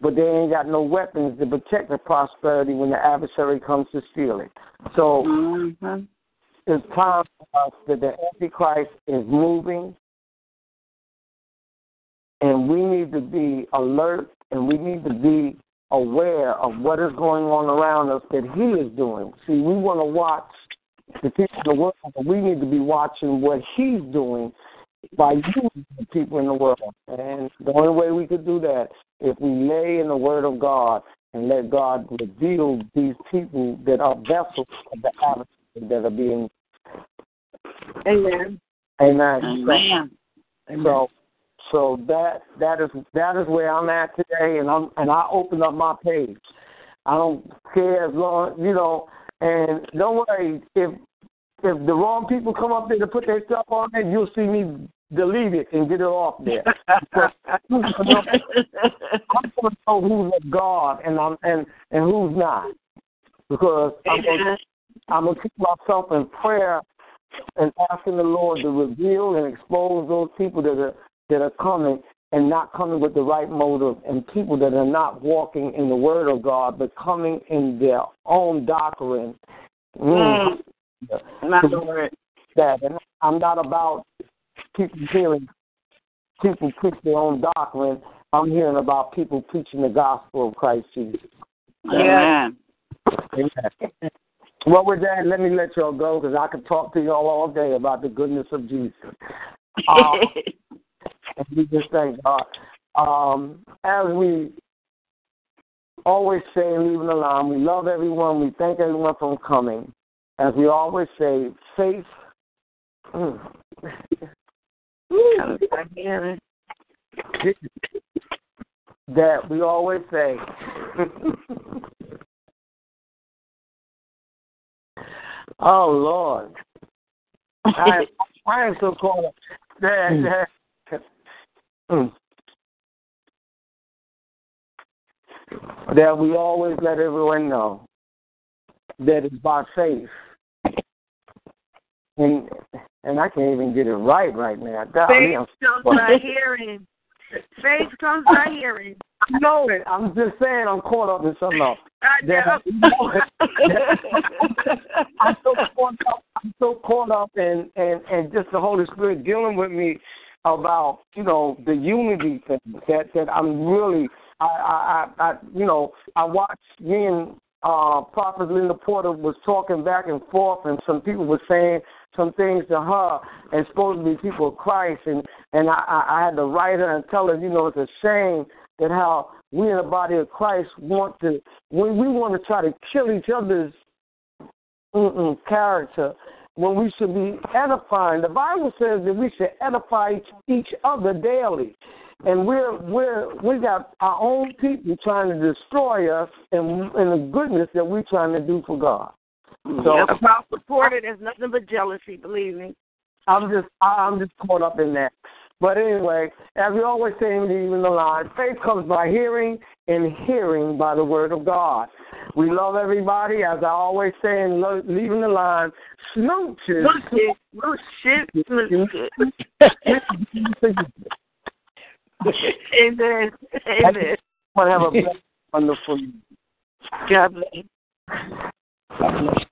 B: but they ain't got no weapons to protect the prosperity when the adversary comes to steal it. So mm-hmm. it's time for us that the Antichrist is moving, and we need to be alert and we need to be aware of what is going on around us that He is doing. See, we want to watch the people in the world, but we need to be watching what He's doing by using the people in the world. And the only way we could do that if we lay in the Word of God and let God reveal these people that are vessels of the adversary that are being.
C: Amen.
B: Amen.
C: Amen.
B: So, so that that is that is where I'm at today, and I'm and I open up my page. I don't care as long you know, and don't worry if if the wrong people come up there to put their stuff on there, you'll see me delete it and get it off there. <laughs> I'm gonna know who's of God and I'm and and who's not, because I'm gonna, I'm gonna keep myself in prayer and asking the Lord to reveal and expose those people that are that are coming and not coming with the right motive, and people that are not walking in the Word of God, but coming in their own doctrine. Mm.
C: Mm.
B: That and I'm not about people hearing people preach their own doctrine. I'm hearing about people preaching the gospel of Christ Jesus.
C: Yeah.
B: Amen. Well, with that, let me let y'all go because I could talk to y'all all day about the goodness of Jesus. Um, <laughs> and we just thank God. Um, as we always say, leaving line, we love everyone. We thank everyone for coming. As we always say, faith. Mm, that we always say. <laughs> oh Lord, I, I am so caught up. <laughs> That, that, mm. that we always let everyone know that it's by faith. And and I can't even get it right right now.
C: Faith comes by hearing. Faith comes by hearing.
B: I know it. I'm just saying I'm caught up in something else. <laughs>
C: I know. <laughs>
B: I'm so caught up. I'm so caught up in and and just the Holy Spirit dealing with me about you know the unity thing that that I'm really I I I, you know I watched me and uh Prophet Linda Porter was talking back and forth and some people were saying some things to her and supposed to be people of Christ and and I, I had to write her and tell her, you know, it's a shame that how we in the body of Christ want to when we want to try to kill each other's character when we should be edifying. The Bible says that we should edify each, other daily. And we're we're we got our own people trying to destroy us and in the goodness that we're trying to do for God. So
C: yep. about supported there's nothing but jealousy, believe me.
B: I'm just I'm just caught up in that. But anyway, as we always say in leaving the line, faith comes by hearing, and hearing by the word of God. We love everybody, as I always say in leaving the line, smooches.
C: Smooches. Smooches. Amen. Amen.
B: I have a wonderful.
C: God bless.
F: God bless.